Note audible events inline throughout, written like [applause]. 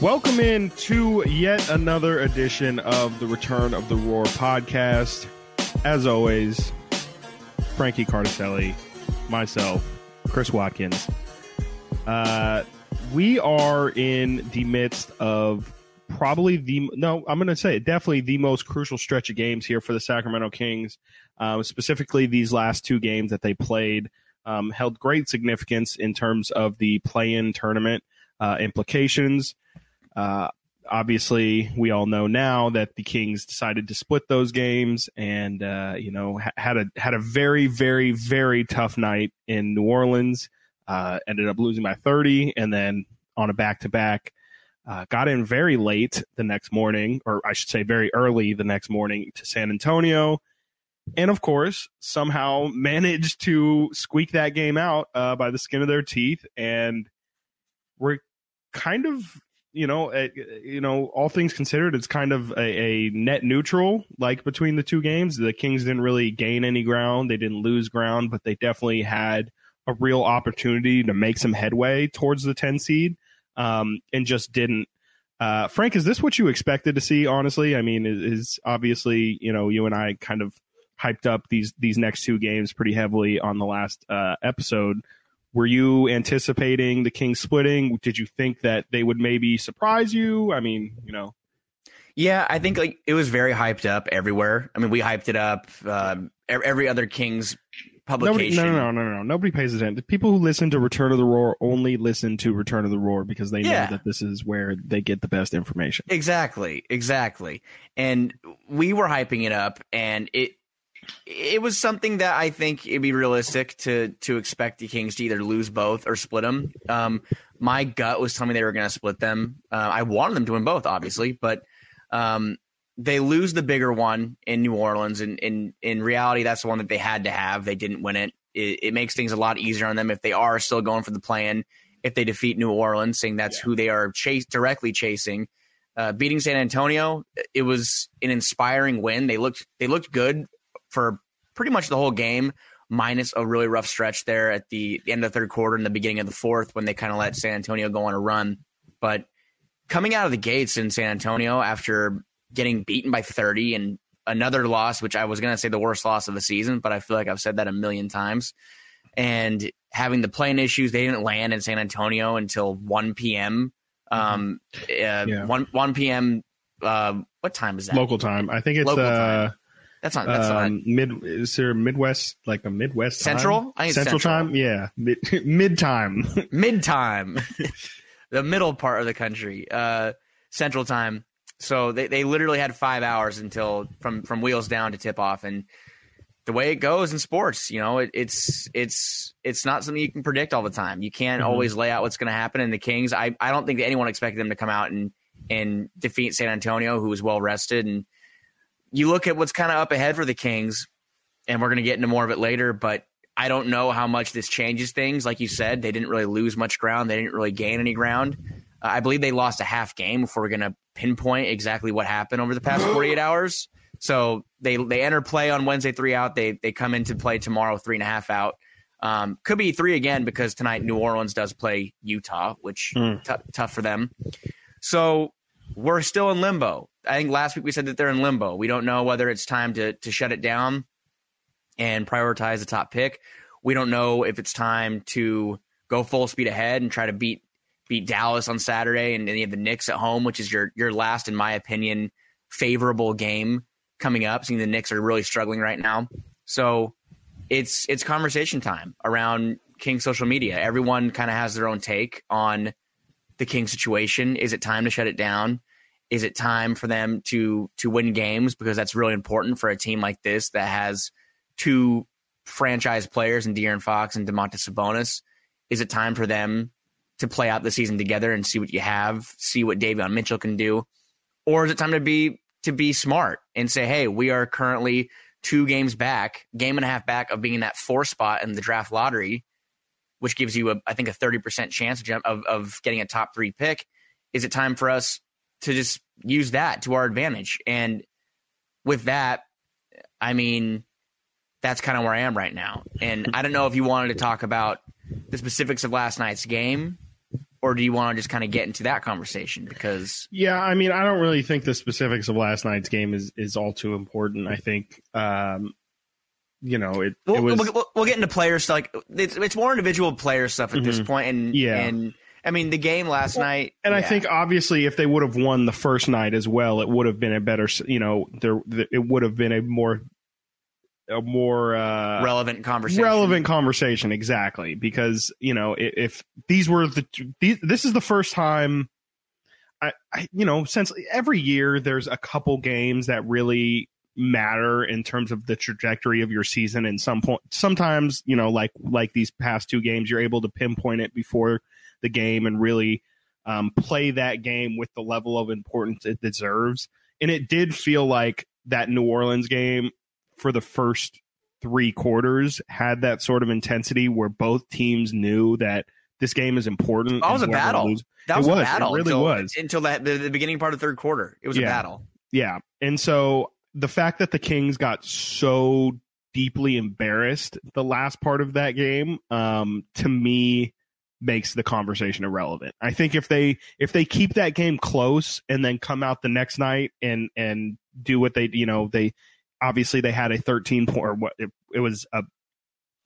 Welcome in to yet another edition of the Return of the Roar podcast. As always, Frankie Cartoscelli, myself, Chris Watkins. Uh, we are in the midst of probably the no, I'm going to say it, definitely the most crucial stretch of games here for the Sacramento Kings. Um, specifically, these last two games that they played um, held great significance in terms of the play-in tournament uh, implications. Uh, obviously, we all know now that the Kings decided to split those games, and uh, you know ha- had a had a very very very tough night in New Orleans. Uh, ended up losing by 30, and then on a back to back. got in very late the next morning, or I should say, very early the next morning to San Antonio, and of course, somehow managed to squeak that game out uh, by the skin of their teeth. And we're kind of you know, uh, you know, all things considered, it's kind of a, a, net neutral. Like between the two games, the Kings didn't really gain any ground; they didn't lose ground, but they definitely had a real opportunity to make some headway towards the 10 seed, um, and just didn't. Uh, Frank, is this what you expected to see? Honestly, I mean, is, is obviously you know you and I kind of hyped up these these next two games pretty heavily on the last uh, episode were you anticipating the Kings splitting? Did you think that they would maybe surprise you? I mean, you know. Yeah, I think like it was very hyped up everywhere. I mean, we hyped it up. Um, every other Kings publication. Nobody, no, no, no, no, no. Nobody pays attention. The people who listen to Return of the Roar only listen to Return of the Roar because they yeah. know that this is where they get the best information. Exactly, exactly. And we were hyping it up, and it it was something that I think it'd be realistic to to expect the Kings to either lose both or split them. Um, my gut was telling me they were going to split them. Uh, I wanted them to win both, obviously, but um, they lose the bigger one in New Orleans, and in in reality, that's the one that they had to have. They didn't win it. It, it makes things a lot easier on them if they are still going for the plan. If they defeat New Orleans, saying that's yeah. who they are chase directly chasing. Uh, beating San Antonio, it was an inspiring win. They looked they looked good for pretty much the whole game, minus a really rough stretch there at the end of the third quarter and the beginning of the fourth when they kind of let San Antonio go on a run. But coming out of the gates in San Antonio after getting beaten by 30 and another loss, which I was going to say the worst loss of the season, but I feel like I've said that a million times. And having the plane issues, they didn't land in San Antonio until 1 p.m. Um, mm-hmm. uh, yeah. 1, 1 p.m. Uh, what time is that? Local time. I think it's uh, that's not. That's um, not mid. Is there Midwest like a Midwest Central? Time? Central, Central, time. Yeah, mid [laughs] mid time. [laughs] mid time. [laughs] the middle part of the country. Uh, Central time. So they, they literally had five hours until from from wheels down to tip off, and the way it goes in sports, you know, it, it's it's it's not something you can predict all the time. You can't mm-hmm. always lay out what's going to happen. And the Kings, I I don't think that anyone expected them to come out and and defeat San Antonio, who was well rested and you look at what's kind of up ahead for the Kings, and we're going to get into more of it later, but I don't know how much this changes things. Like you said, they didn't really lose much ground, they didn't really gain any ground. Uh, I believe they lost a half game before we're going to pinpoint exactly what happened over the past 48 [gasps] hours. So they they enter play on Wednesday three out. They they come into play tomorrow three and a half out. Um, could be three again because tonight New Orleans does play Utah, which mm. t- tough for them. So we're still in limbo. I think last week we said that they're in limbo. We don't know whether it's time to to shut it down and prioritize the top pick. We don't know if it's time to go full speed ahead and try to beat beat Dallas on Saturday and then have the Knicks at home, which is your your last, in my opinion, favorable game coming up. Seeing the Knicks are really struggling right now. So it's it's conversation time around King social media. Everyone kind of has their own take on the King situation. Is it time to shut it down? Is it time for them to to win games because that's really important for a team like this that has two franchise players in De'Aaron Fox and Domantas Sabonis? Is it time for them to play out the season together and see what you have, see what Davion Mitchell can do, or is it time to be to be smart and say, hey, we are currently two games back, game and a half back of being in that four spot in the draft lottery, which gives you, a, I think, a 30% chance of, of getting a top three pick. Is it time for us to just use that to our advantage. And with that, I mean, that's kind of where I am right now. And I don't know if you wanted to talk about the specifics of last night's game or do you want to just kind of get into that conversation? Because yeah, I mean, I don't really think the specifics of last night's game is is all too important. I think, um, you know, it, we'll, it was. we'll, we'll, get into players. Like it's it's more individual player stuff at this Mhm. point, and Yeah. and I mean the game last Well, night, and I think obviously if they would have won the first night as well, it would have been a better, you know, there it would have been a more a more uh, relevant conversation. relevant conversation exactly because you know if, if these were the these, this is the first time I, I you know since every year there's a couple games that really matter in terms of the trajectory of your season and some point sometimes you know like like these past two games you're able to pinpoint it before the game and really um, play that game with the level of importance it deserves and it did feel like that new orleans game for the first three quarters had that sort of intensity where both teams knew that this game is important. That was a battle. that it was, was, a it battle. really until, was. until the, the the beginning part of the third quarter. It was a battle. Yeah. And so the fact that the Kings got so deeply embarrassed the last part of that game, um, to me makes the conversation irrelevant. I think if they if they keep that game close and then come out the next night and and do what they you know, they obviously they had a 13 point or what it, it was a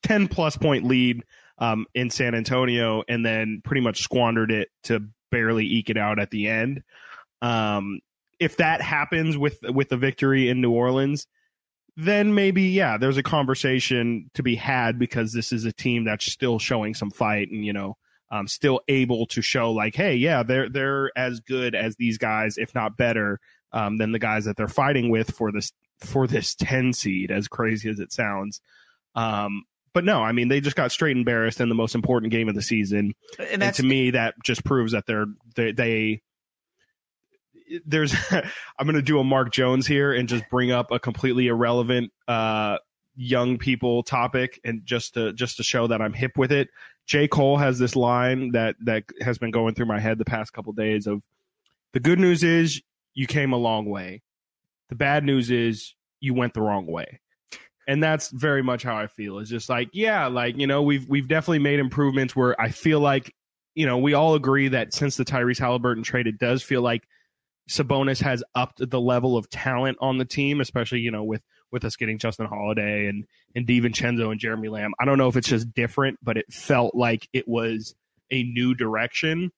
10 plus point lead um, in San Antonio and then pretty much squandered it to barely eke it out at the end. Um, if that happens with with the victory in New Orleans, then maybe yeah, there's a conversation to be had because this is a team that's still showing some fight and you know um, still able to show like, hey, yeah, they're they're as good as these guys, if not better, um, than the guys that they're fighting with for this for this ten seed. As crazy as it sounds, um, but no, I mean they just got straight embarrassed in the most important game of the season And and to me that just proves that they're they, they there's [laughs] i'm going to do a mark jones here and just bring up a completely irrelevant uh young people topic and just to just to show that i'm hip with it. J. Cole has this line that that has been going through my head the past couple days of the good news is you came a long way. The bad news is you went the wrong way. And that's very much how I feel. It's just like, yeah, like you know, we've we've definitely made improvements where I feel like, you know, we all agree that since the Tyrese Halliburton trade, it does feel like Sabonis has upped the level of talent on the team, especially you know with with us getting Justin Holiday and and DiVincenzo and Jeremy Lamb. I don't know if it's just different, but it felt like it was a new direction.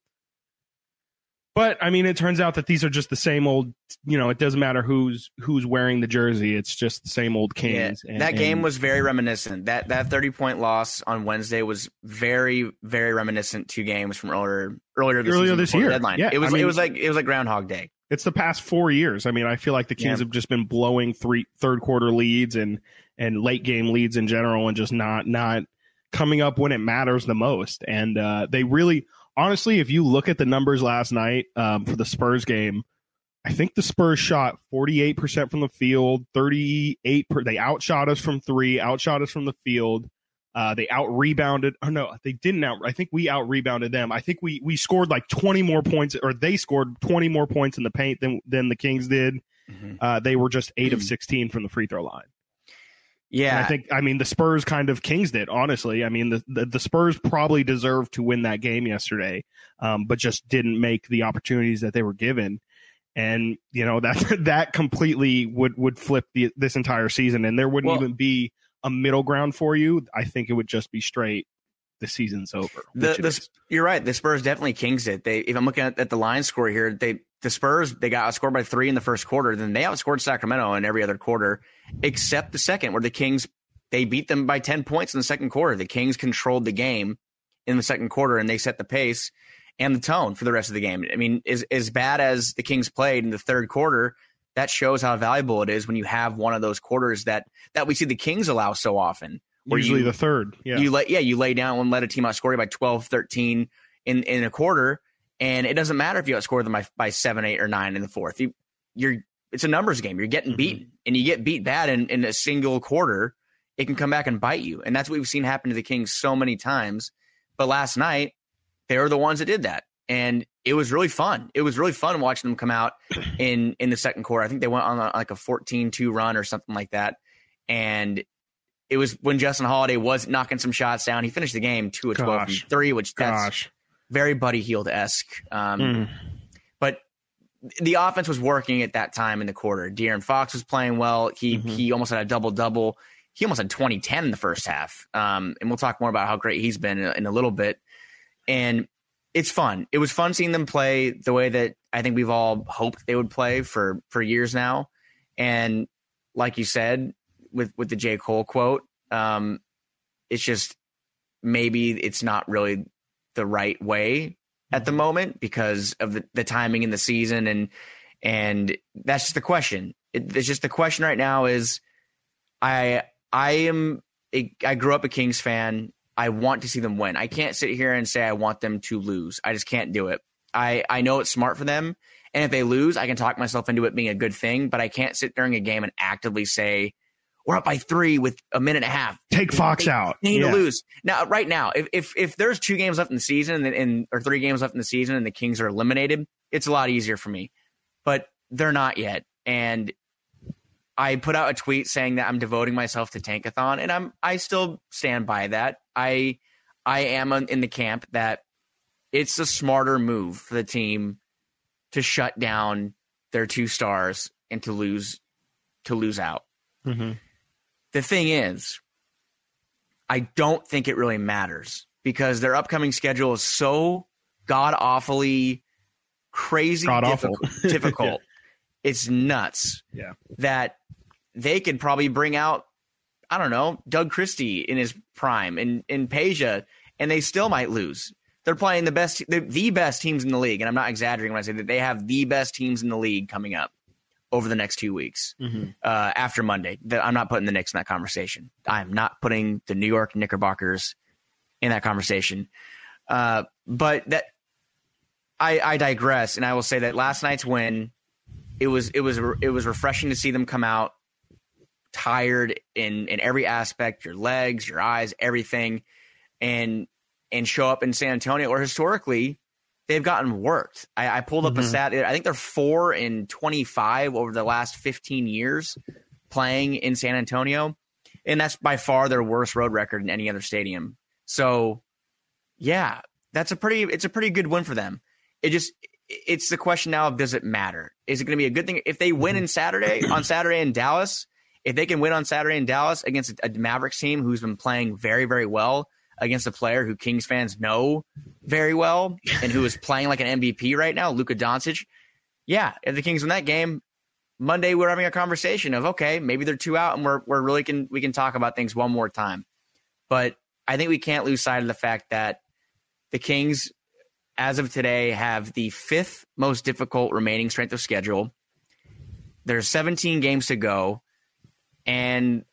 But I mean, it turns out that these are just the same old. You know, it doesn't matter who's who's wearing the jersey. It's just the same old Kings. Yeah, and- that game and- was very reminiscent. That that thirty point loss on Wednesday was very very reminiscent to games from earlier earlier this, Earlier this year. Deadline. Yeah, it was I mean- it was like it was like Groundhog Day. It's the past four years. I mean, I feel like the Kings Yeah. have just been blowing three third quarter leads and and late game leads in general, and just not not coming up when it matters the most. And uh, they really, honestly, if you look at the numbers last night um, for the Spurs game, I think the Spurs shot forty eight percent from the field, thirty eight. Per, they outshot us from three, outshot us from the field. Uh, they out rebounded. Oh no, they didn't out. I think we out rebounded them. I think we we scored like twenty more points, or they scored twenty more points in the paint than than the Kings did. Uh, they were just eight of sixteen from the free throw line. And Yeah, I think I mean the Spurs kind of Kings did. Honestly, I mean the the, the Spurs probably deserved to win that game yesterday, um, but just didn't make the opportunities that they were given. And you know [laughs] that that completely would would flip the, this entire season, and there wouldn't Well- even be a middle ground for you. I think it would just be straight. The season's over. the, the you're right. The Spurs definitely kings it. They if I'm looking at, at the line score here, they the Spurs they got outscored by three in the first quarter. Then they outscored Sacramento in every other quarter, except the second, where the Kings they beat them by ten points in the second quarter. The Kings controlled the game in the second quarter, and they set the pace and the tone for the rest of the game. I mean, as as bad as the Kings played in the third quarter, that shows how valuable it is when you have one of those quarters that that we see the Kings allow so often. usually you- the third. Yeah, you lay yeah you lay down and let a team outscore you by 12 13 in in a quarter and it doesn't matter if you outscore them by, by 7 8 or 9 in the fourth you you're it's a numbers game you're getting Mhm. beaten and you get beat bad in, in a single quarter it can come back and bite you and that's what we've seen happen to the kings so many times but last night they were the ones that did that and it was really fun it was really fun watching them come out in in the second quarter i think they went on a, like a 14-2 run or something like that and it was when Justin Holiday was knocking some shots down. He finished the game two of twelve Gosh. from three, which that's gosh, very Buddy Hield esque. Um, Mm. But the offense was working at that time in the quarter. De'Aaron Fox was playing well. He Mhm. he almost had a double double. He almost had 2010 in the first half. Um, and we'll talk more about how great he's been in, in a little bit. And it's fun. It was fun seeing them play the way that I think we've all hoped they would play for for years now. And like you said, with with the J Cole quote, um, it's just maybe it's not really the right way at the moment because of the, the timing in the season and and that's just the question. It, it's just the question right now is I I am a, I grew up a Kings fan. I want to see them win. I can't sit here and say I want them to lose. I just can't do it. I I know it's smart for them, and if they lose, I can talk myself into it being a good thing. But I can't sit during a game and actively say we're up by three with a minute and a half. Take Fox out. They need Yeah. to lose now. Right now, if if if there's two games left in the season and, and or three games left in the season and the Kings are eliminated, it's a lot easier for me. But they're not yet, and I put out a tweet saying that I'm devoting myself to Tankathon, and I'm I still stand by that. I I am in the camp that it's a smarter move for the team to shut down their two stars and to lose to lose out. Mhm. The thing is, I don't think it really matters because their upcoming schedule is so god awfully crazy difficult. [laughs] difficult. It's nuts. Yeah. That they could probably bring out, I don't know, Doug Christie in his prime and in Peja, and they still might lose. They're playing the best, the, best teams in the league, and I'm not exaggerating when I say that they have the best teams in the league coming up over the next two weeks Mhm. uh, after Monday. That I'm not putting the Knicks in that conversation. I'm not putting the New York Knickerbockers in that conversation. Uh, but that I, I digress, and I will say that last night's win, it was it was it was refreshing to see them come out tired in in every aspect, your legs, your eyes, everything, and and show up in San Antonio, or historically they've gotten worked. I, I pulled up a Mhm. stat. I think they're four in twenty five over the last fifteen years playing in San Antonio, and that's by far their worst road record in any other stadium. So, yeah, that's a pretty it's a pretty good win for them. It just it's the question now of does it matter? Is it going to be a good thing if they win in Saturday on Saturday in Dallas? If they can win on Saturday in Dallas against a Mavericks team who's been playing very very well against a player who Kings fans know very well and who is [laughs] playing like an MVP right now, Luka Doncic. Yeah, if the Kings win that game, Monday we're having a conversation of okay, maybe they're two out and we're we're really can we can talk about things one more time. But I think we can't lose sight of the fact that the Kings, as of today, have the fifth most difficult remaining strength of schedule. There's 17 games to go, and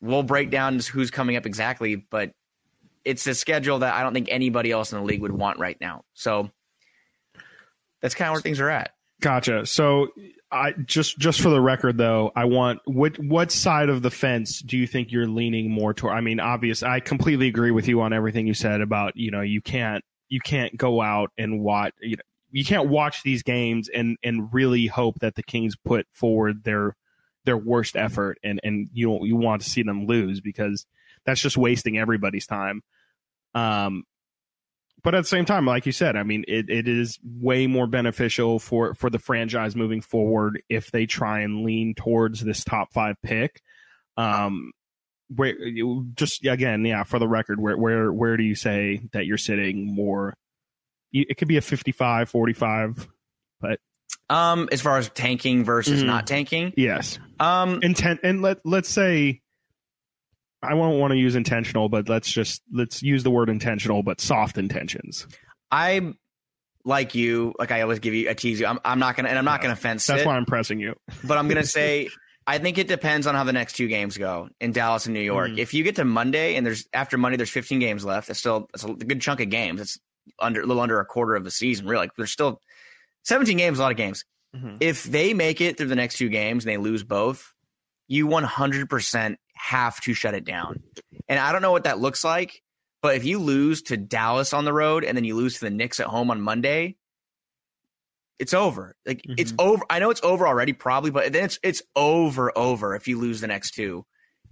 we'll break down who's coming up exactly, but it's a schedule that I don't think anybody else in the league would want right now. So that's kind of where things are at. Gotcha. So, I just just for the record, though, I want what what side of the fence do you think you're leaning more toward? I mean, obvious. I completely agree with you on everything you said about you know you can't you can't go out and watch you know you can't watch these games and and really hope that the Kings put forward their their worst effort and and you you want to see them lose because that's just wasting everybody's time. Um, but at the same time, like you said, I mean, it, it is way more beneficial for for the franchise moving forward if they try and lean towards this top five pick. Um, where you just again, yeah, for the record, where where where do you say that you're sitting more? It could be a 55, 45. Um, as far as tanking versus Mhm. not tanking, Yes, um, intent, and let let's say. I won't want to use intentional, but let's just let's use the word intentional, but soft intentions. I like you, like I always give you a tease you. I'm, I'm not gonna, and I'm not gonna fence That's it, why I'm pressing you. but I'm gonna [laughs] say I think it depends on how the next two games go in Dallas and New York. Mhm. If you get to Monday and there's after Monday there's 15 games left, that's still that's a good chunk of games. It's under a little under a quarter of the season. Really, like, there's still 17 games, a lot of games. Mhm. If they make it through the next two games and they lose both, you 100% have to shut it down. And I don't know what that looks like, but if you lose to Dallas on the road and then you lose to the Knicks at home on Monday, it's over. Like it's over. I know it's over already, probably, but then it's it's over over if you lose the next two,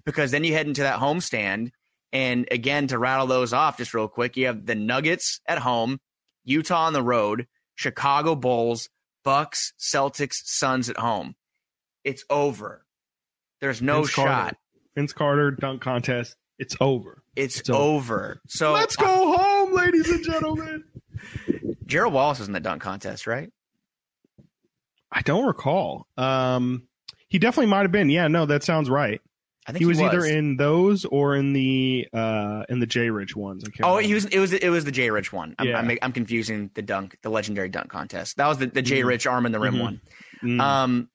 because then you head into that homestand. And again, to rattle those off just real quick, you have the Nuggets at home, Utah on the road, Chicago Bulls, Bucks, Celtics, Suns at home. It's over. There's no Vince shot. Carter. Vince Carter dunk contest. It's over. It's, It's over. over. So Let's go home, ladies and gentlemen. [laughs] Gerald Wallace was in the dunk contest, right? I don't recall. Um, he definitely might have been. Yeah, no, that sounds right. I think He was, either in those or in the uh in the J Rich ones. Oh, remember. he was. It was. It was the J Rich one. I'm, Yeah. I'm, I'm confusing the dunk, the legendary dunk contest. That was the, the J Mhm. Rich arm in the rim Mhm. one. Mm, Um,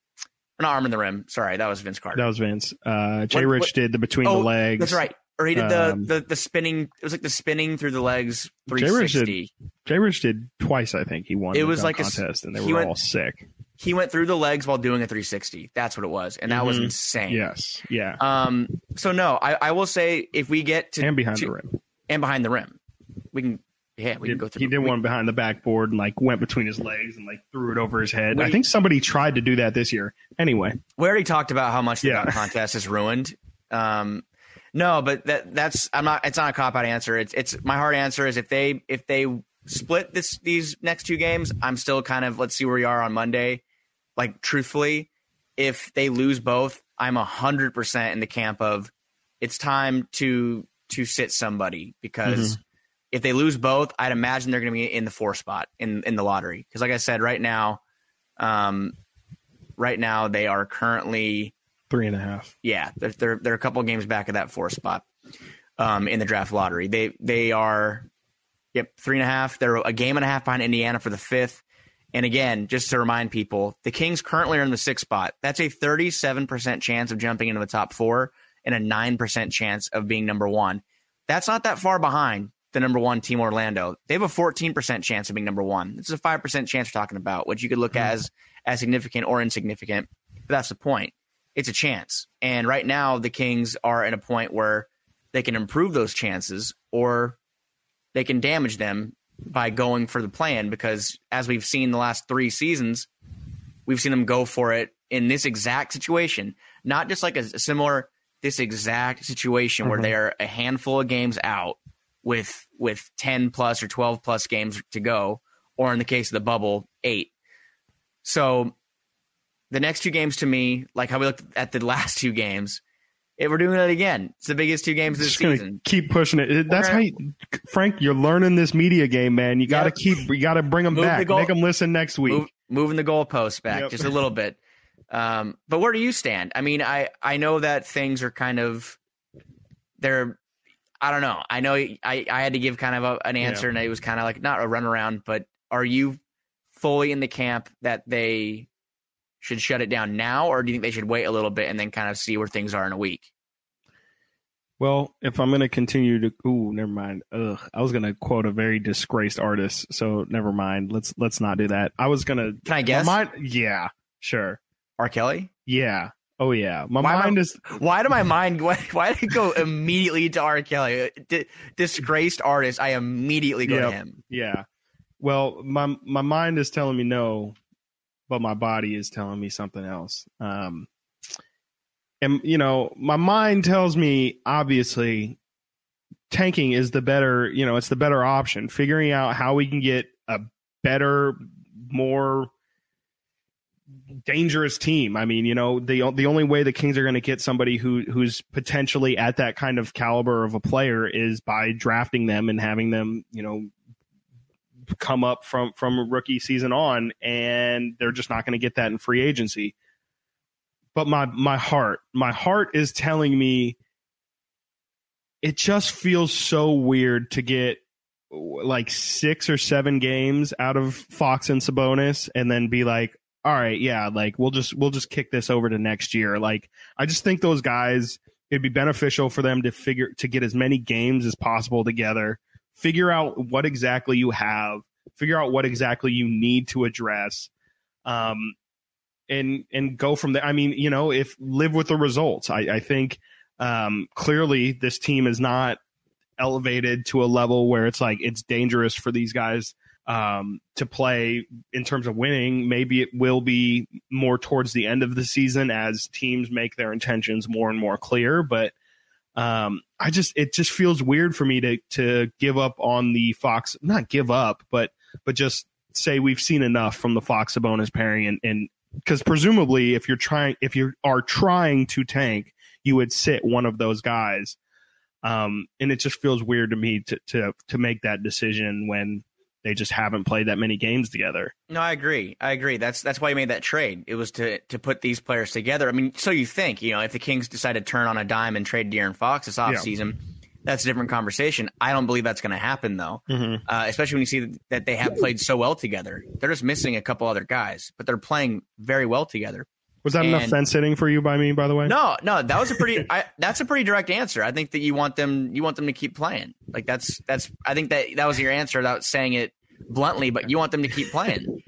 not arm in the rim. Sorry, that was Vince Carter. that was Vince. Uh, J Rich did the between Oh, the legs. That's right. Or he did the, Um, the the spinning. It was like the spinning through the legs did 360. J Rich did twice. I think he won. It the was like a contest, and they he were went- all sick. He went through the legs while doing a 360. That's what it was, and that was Mhm. insane. Yes, yeah, Um. So no, I, I will say if we get to and behind to- the rim. and behind the rim, we can. Yeah, we can go through. he did we- one behind the backboard and like went between his legs and like threw it over his head. What I think somebody tried to do that this year. Anyway, we already talked about how much the Yeah. contest is ruined. Um, no, but that that's I'm not. It's not a cop out answer. It's it's my hard answer is if they if they split this these next two games, I'm still kind of let's see where we are on Monday. Like truthfully, if they lose both, I'm a hundred percent in the camp of it's time to to sit somebody because if they lose both, I'd imagine they're going to be in the four spot in in the lottery. Because like I said, right now, um, right now they are currently three and a half. yeah they're they're, they're a couple games back of that four spot um, in the draft lottery. They they are yep three and a half. They're a game and a half behind Indiana for the fifth. And again, just to remind people, the Kings currently are in the sixth spot. That's a 37% chance of jumping into the top four and a 9% chance of being number one. That's not that far behind the number one team, Orlando. They have a 14% chance of being number one. This is a 5% chance we're talking about, which you could look at as, as significant or insignificant. But that's the point. It's a chance. And right now, the Kings are at a point where they can improve those chances or they can damage them by going for the plan because as we've seen the last three seasons, we've seen them go for it in this exact situation, not just like a, a similar this exact situation where Mhm. they are a handful of games out with with 10 plus or 12 plus games to go or in the case of the bubble 8. So the next two games to me, like how we looked at the [laughs] last two games, if we're doing it again, it's the biggest two games this Just gonna season. keep pushing it. It- That's We're how, you, Frank. You're learning this media game, man. You got to Yep. keep. You got to bring them Move the back. goal- Make them listen next week. Move, moving the goalposts back Yep. just a little bit. Um, but where do you stand? I mean, I I know that things are kind of they're. I don't know. I know I, I had to give kind of a, an answer, and it was kind of like not a runaround. But are you fully in the camp that they should shut it down now, or do you think they should wait a little bit and then kind of see where things are in a week? Well, if I'm going to continue to, ooh, never mind. Ugh, I was going to quote a very disgraced artist, so never mind. Let's let's not do that. I was going to. Can I guess? Mind, yeah, sure, R. Kelly. yeah, oh yeah. My Why mind is [laughs] Why did my mind? [laughs] Why, why did it go immediately to R. Kelly? Uh, D- disgraced artist. I immediately go to him. yeah. Well, my my mind is telling me no, but my body is telling me something else. Um, and you know, my mind tells me obviously tanking is the better. You know, it's the better option. Figuring out how we can get a better, more dangerous team. I mean, you know, the the only way the Kings are going to get somebody who who's potentially at that kind of caliber of a player is by drafting them and having them, you know, come up from from rookie season on and they're just not going to get that in free agency. But my my heart, my heart is telling me it just feels so weird to get like 6 or 7 games out of Fox and Sabonis and then be like all right, yeah, like we'll just we'll just kick this over to next year. Like I just think those guys it'd be beneficial for them to figure to get as many games as possible together, figure out what exactly you have, figure out what exactly you need to address, um, and and go from there. I mean, you know, if live with the results. I, I think um, clearly this team is not elevated to a level where it's like it's dangerous for these guys um, to play in terms of winning. Maybe it will be more towards the end of the season as teams make their intentions more and more clear. But um, I just it just feels weird for me to to give up on the Fox, not give up, but but just say we've seen enough from the Fox Sabonis pairing, and and because presumably if you're trying if you are trying to tank, you would sit one of those guys. Um, and it just feels weird to me to to to make that decision when they just haven't played that many games together. No, I agree. I agree. That's that's why you made that trade. It was to to put these players together. I mean, so you think, you know, if the Kings decide to turn on a dime and trade De'Aaron Fox this offseason, yeah. that's a different conversation. I don't believe that's going to happen though. Mm-hmm. Uh, especially when you see that they have played so well together. They're just missing a couple other guys, but they're playing very well together. Was that and, enough fence sitting for you by me, by the way? No, no, that was a pretty. I, that's a pretty direct answer. I think that you want them, you want them to keep playing. Like that's that's. I think that that was your answer without saying it bluntly, but you want them to keep playing,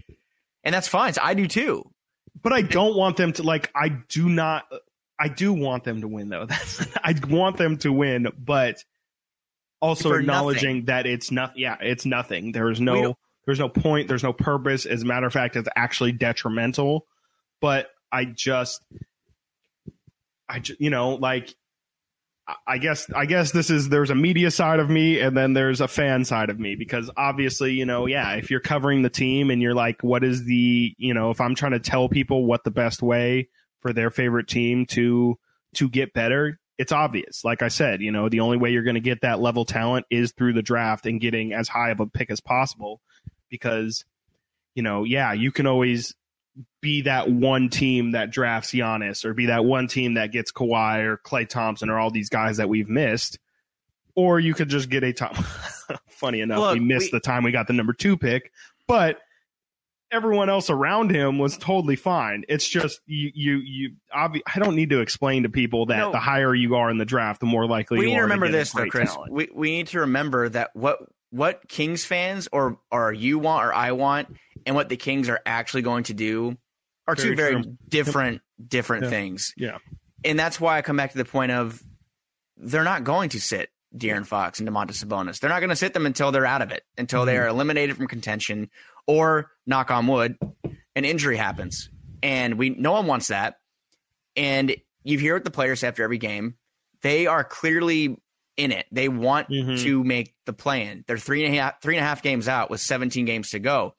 and that's fine. So I do too. But I don't want them to like. I do not. I do want them to win though. [laughs] That's. I want them to win, but also For acknowledging nothing. that it's not. Yeah, it's nothing. There is no. There's no point. There's no purpose. As a matter of fact, it's actually detrimental. But I just, I just, you know, like, I guess, I guess this is there's a media side of me and then there's a fan side of me because obviously, you know, yeah, if you're covering the team and you're like, what is the, you know, if I'm trying to tell people what the best way for their favorite team to to get better, it's obvious. Like I said, you know, the only way you're going to get that level talent is through the draft and getting as high of a pick as possible because you know, yeah, you can always be that one team that drafts Giannis or be that one team that gets Kawhi or Klay Thompson or all these guys that we've missed. Or you could just get a top. [laughs] Funny enough, Look, we missed we, the time we got the number two pick, but everyone else around him was totally fine. It's just you, you, you. Obvi- I don't need to explain to people that no, the higher you are in the draft, the more likely you are. we need to remember to this, though, Chris. Talent. We we need to remember that what what Kings fans or or you want or I want and what the Kings are actually going to do are very two very true. different different yeah. things. Yeah. And that's why I come back to the point of they're not going to sit De'Aaron Fox and Domantas Sabonis. They're not going to sit them until they're out of it, until mm-hmm. they are eliminated from contention, or knock on wood, an injury happens. And we no one wants that. And you hear what the players say after every game. They are clearly in it. They want mm-hmm. to make the plan. They're three and a half three and a half games out with 17 games to go.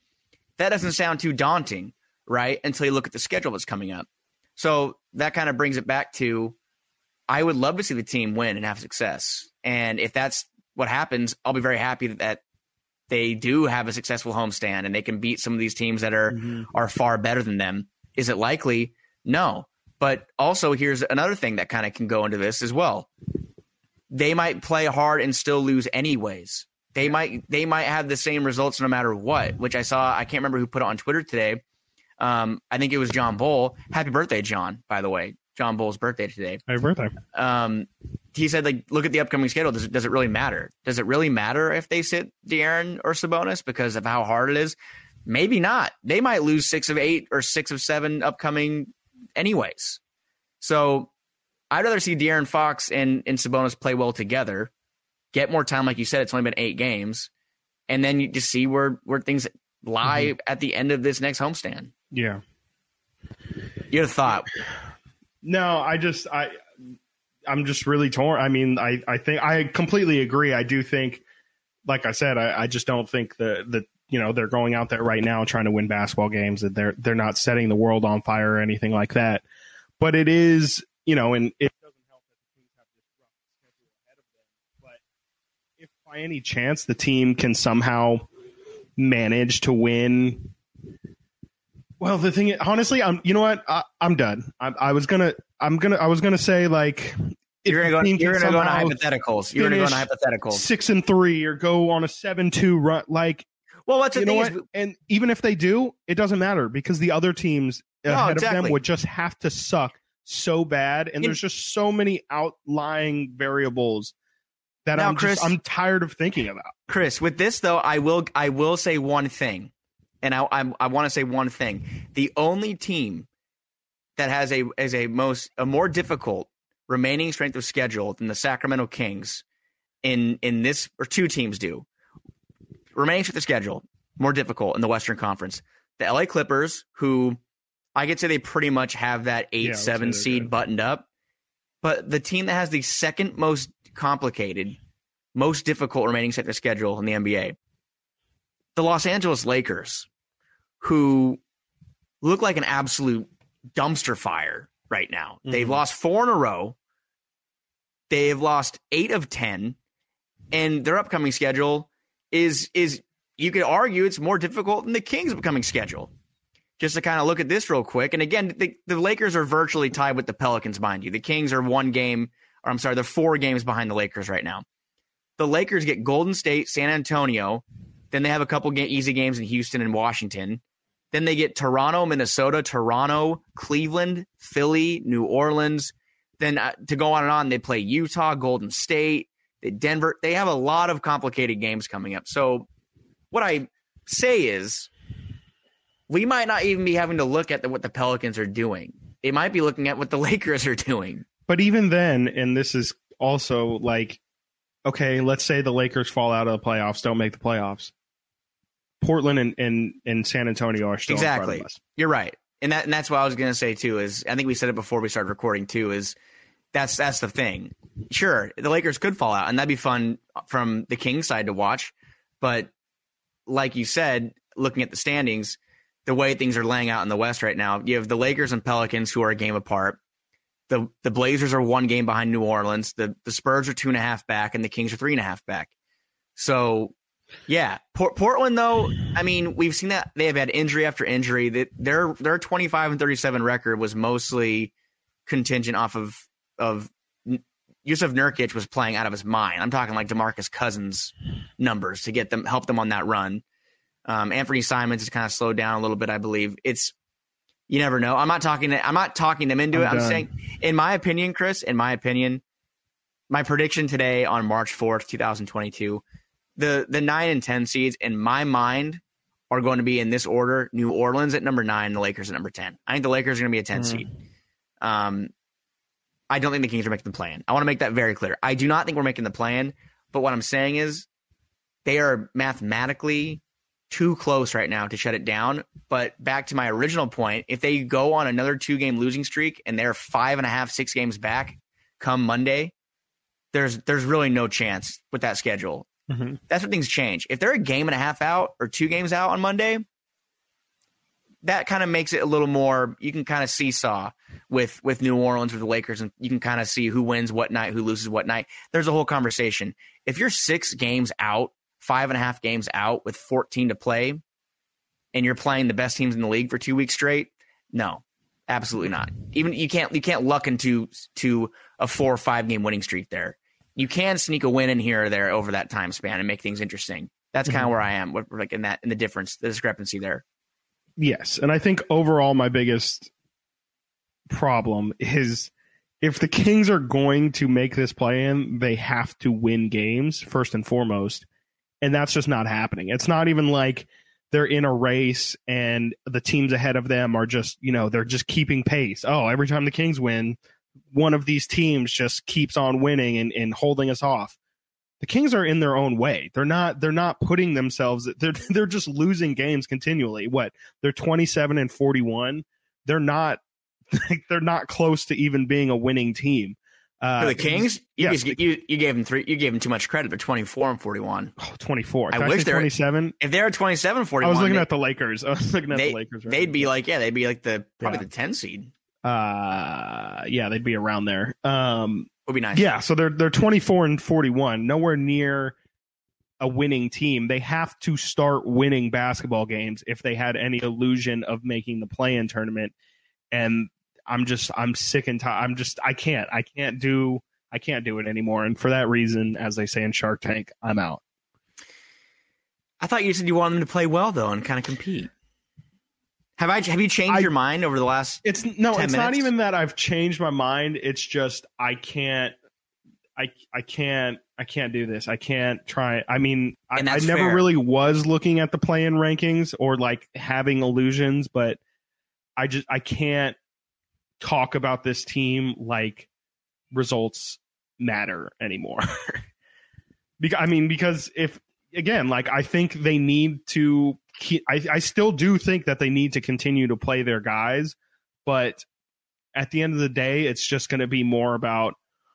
That doesn't sound too daunting, right? Until you look at the schedule that's coming up. So that kind of brings it back to I would love to see the team win and have success. And if that's what happens, I'll be very happy that they do have a successful homestand and they can beat some of these teams that are mm-hmm. are far better than them. Is it likely? No. But also here's another thing that kind of can go into this as well they might play hard and still lose anyways. They might they might have the same results no matter what. Which I saw. I can't remember who put it on Twitter today. Um, I think it was John Bull. Happy birthday, John! By the way, John Bull's birthday today. Happy birthday. Um, he said, like, look at the upcoming schedule. Does it does it really matter? Does it really matter if they sit De'Aaron or Sabonis because of how hard it is? Maybe not. They might lose six of eight or six of seven upcoming, anyways. So I'd rather see De'Aaron Fox and, and Sabonis play well together, get more time. Like you said, it's only been eight games. And then you just see where, where things lie mm-hmm. at the end of this next homestand. Yeah. You had a thought. No, I just, I, I'm just really torn. I mean, I, I think I completely agree. I do think, like I said, I, I just don't think that that you know, they're going out there right now trying to win basketball games that they're, they're not setting the world on fire or anything like that. But it is, you know, and it doesn't help that the teams have this rough schedule ahead of them. But if by any chance the team can somehow manage to win, well, the thing, honestly, I'm, you know what, I, am done. I, I was gonna, I'm gonna, I was gonna say like. You're gonna go. You're gonna go on hypotheticals. You're gonna go on hypotheticals. Six and three, or go on a seven-two run. Like, well, what's the you know what? Is, and even if they do, it doesn't matter because the other teams ahead no, exactly. of them would just have to suck so bad, and there's just so many outlying variables that now, I'm Chris, just, I'm tired of thinking about. Chris, with this though, I will I will say one thing, and I I, I want to say one thing. The only team that has a as a most a more difficult remaining strength of schedule than the Sacramento Kings in in this or two teams do. Remaining strength of schedule more difficult in the Western Conference. The LA Clippers, who I could say they pretty much have that eight yeah, seven seed good. buttoned up. But the team that has the second most complicated, most difficult remaining set schedule in the NBA, the Los Angeles Lakers, who look like an absolute dumpster fire right now. Mm-hmm. They've lost four in a row. They've lost eight of ten, and their upcoming schedule is is you could argue it's more difficult than the Kings' upcoming schedule. Just to kind of look at this real quick, and again, the, the Lakers are virtually tied with the Pelicans, mind you. The Kings are one game, or I'm sorry, they're four games behind the Lakers right now. The Lakers get Golden State, San Antonio, then they have a couple easy games in Houston and Washington. Then they get Toronto, Minnesota, Toronto, Cleveland, Philly, New Orleans. Then uh, to go on and on, they play Utah, Golden State, Denver. They have a lot of complicated games coming up. So what I say is we might not even be having to look at the, what the Pelicans are doing. They might be looking at what the [laughs] Lakers are doing. But even then, and this is also like, okay, let's say the Lakers fall out of the playoffs, don't make the playoffs. Portland and, and, and San Antonio are still exactly. You're right, and that and that's what I was going to say too. Is I think we said it before we started recording too. Is that's that's the thing. Sure, the Lakers could fall out, and that'd be fun from the Kings side to watch. But like you said, looking at the standings, the way things are laying out in the West right now, you have the Lakers and Pelicans who are a game apart. The the Blazers are one game behind New Orleans. The the Spurs are two and a half back, and the Kings are three and a half back. So yeah, Port- Portland though. I mean, we've seen that they have had injury after injury. That their their twenty five and thirty seven record was mostly contingent off of of Jusuf Nurkic was playing out of his mind. I'm talking like Demarcus Cousins numbers to get them help them on that run. Um, Anfernee Simons has kind of slowed down a little bit, I believe. It's you never know. I'm not talking. I'm not talking them into I'm it. Done. I'm saying, in my opinion, Chris. In my opinion, my prediction today on March 4th, 2022 the the nine and ten seeds in my mind are going to be in this order: New Orleans at number nine, the Lakers at number ten. I think the Lakers are going to be a 10 mm. seed. Um, I don't think the Kings are making the plan. I want to make that very clear. I do not think we're making the plan. But what I'm saying is, they are mathematically too close right now to shut it down. But back to my original point, if they go on another two game losing streak and they're five and a half, six games back come Monday, there's there's really no chance with that schedule. Mm-hmm. That's when things change. If they're a game and a half out or two games out on Monday, that kind of makes it a little more. You can kind of seesaw with with New Orleans with the Lakers, and you can kind of see who wins what night, who loses what night. There's a whole conversation. If you're six games out, five and a half games out with 14 to play, and you're playing the best teams in the league for two weeks straight, no, absolutely not. Even you can't you can't luck into to a four or five game winning streak there you can sneak a win in here or there over that time span and make things interesting. That's kind of mm-hmm. where I am, like in that in the difference, the discrepancy there. Yes, and I think overall my biggest problem is if the Kings are going to make this play in, they have to win games first and foremost, and that's just not happening. It's not even like they're in a race and the teams ahead of them are just, you know, they're just keeping pace. Oh, every time the Kings win, one of these teams just keeps on winning and, and holding us off. The Kings are in their own way. They're not they're not putting themselves they're [laughs] they're just losing games continually. What? They're 27 and 41. They're not [laughs] they're not close to even being a winning team. Uh, the Kings, you, yes, you, you, gave them three. You gave them too much credit. They're twenty four and forty one. Oh, 24. I, I wish they're twenty seven. If they're 27 41, I was looking they, at the Lakers. [laughs] I was looking at they, the Lakers. Right they'd be like, yeah, they'd be like the probably yeah. the ten seed. Uh, yeah, they'd be around there. Um, would be nice. Yeah, so they're they're 24 and 41, nowhere near a winning team. They have to start winning basketball games if they had any illusion of making the play-in tournament. And I'm just I'm sick and tired. I'm just I can't I can't do I can't do it anymore. And for that reason, as they say in Shark Tank, I'm out. I thought you said you wanted them to play well though and kind of compete. Have I have you changed I, your mind over the last? It's no, it's minutes? not even that I've changed my mind. It's just I can't, I I can't I can't do this. I can't try. I mean, I, I, never fair. really was looking at the play-in rankings or like having illusions, but I just I can't talk about this team like results matter anymore. [laughs] because I mean, because if again, like I think they need to I, I still do think that they need to continue to play their guys, but at the end of the day, it's just going to be more about,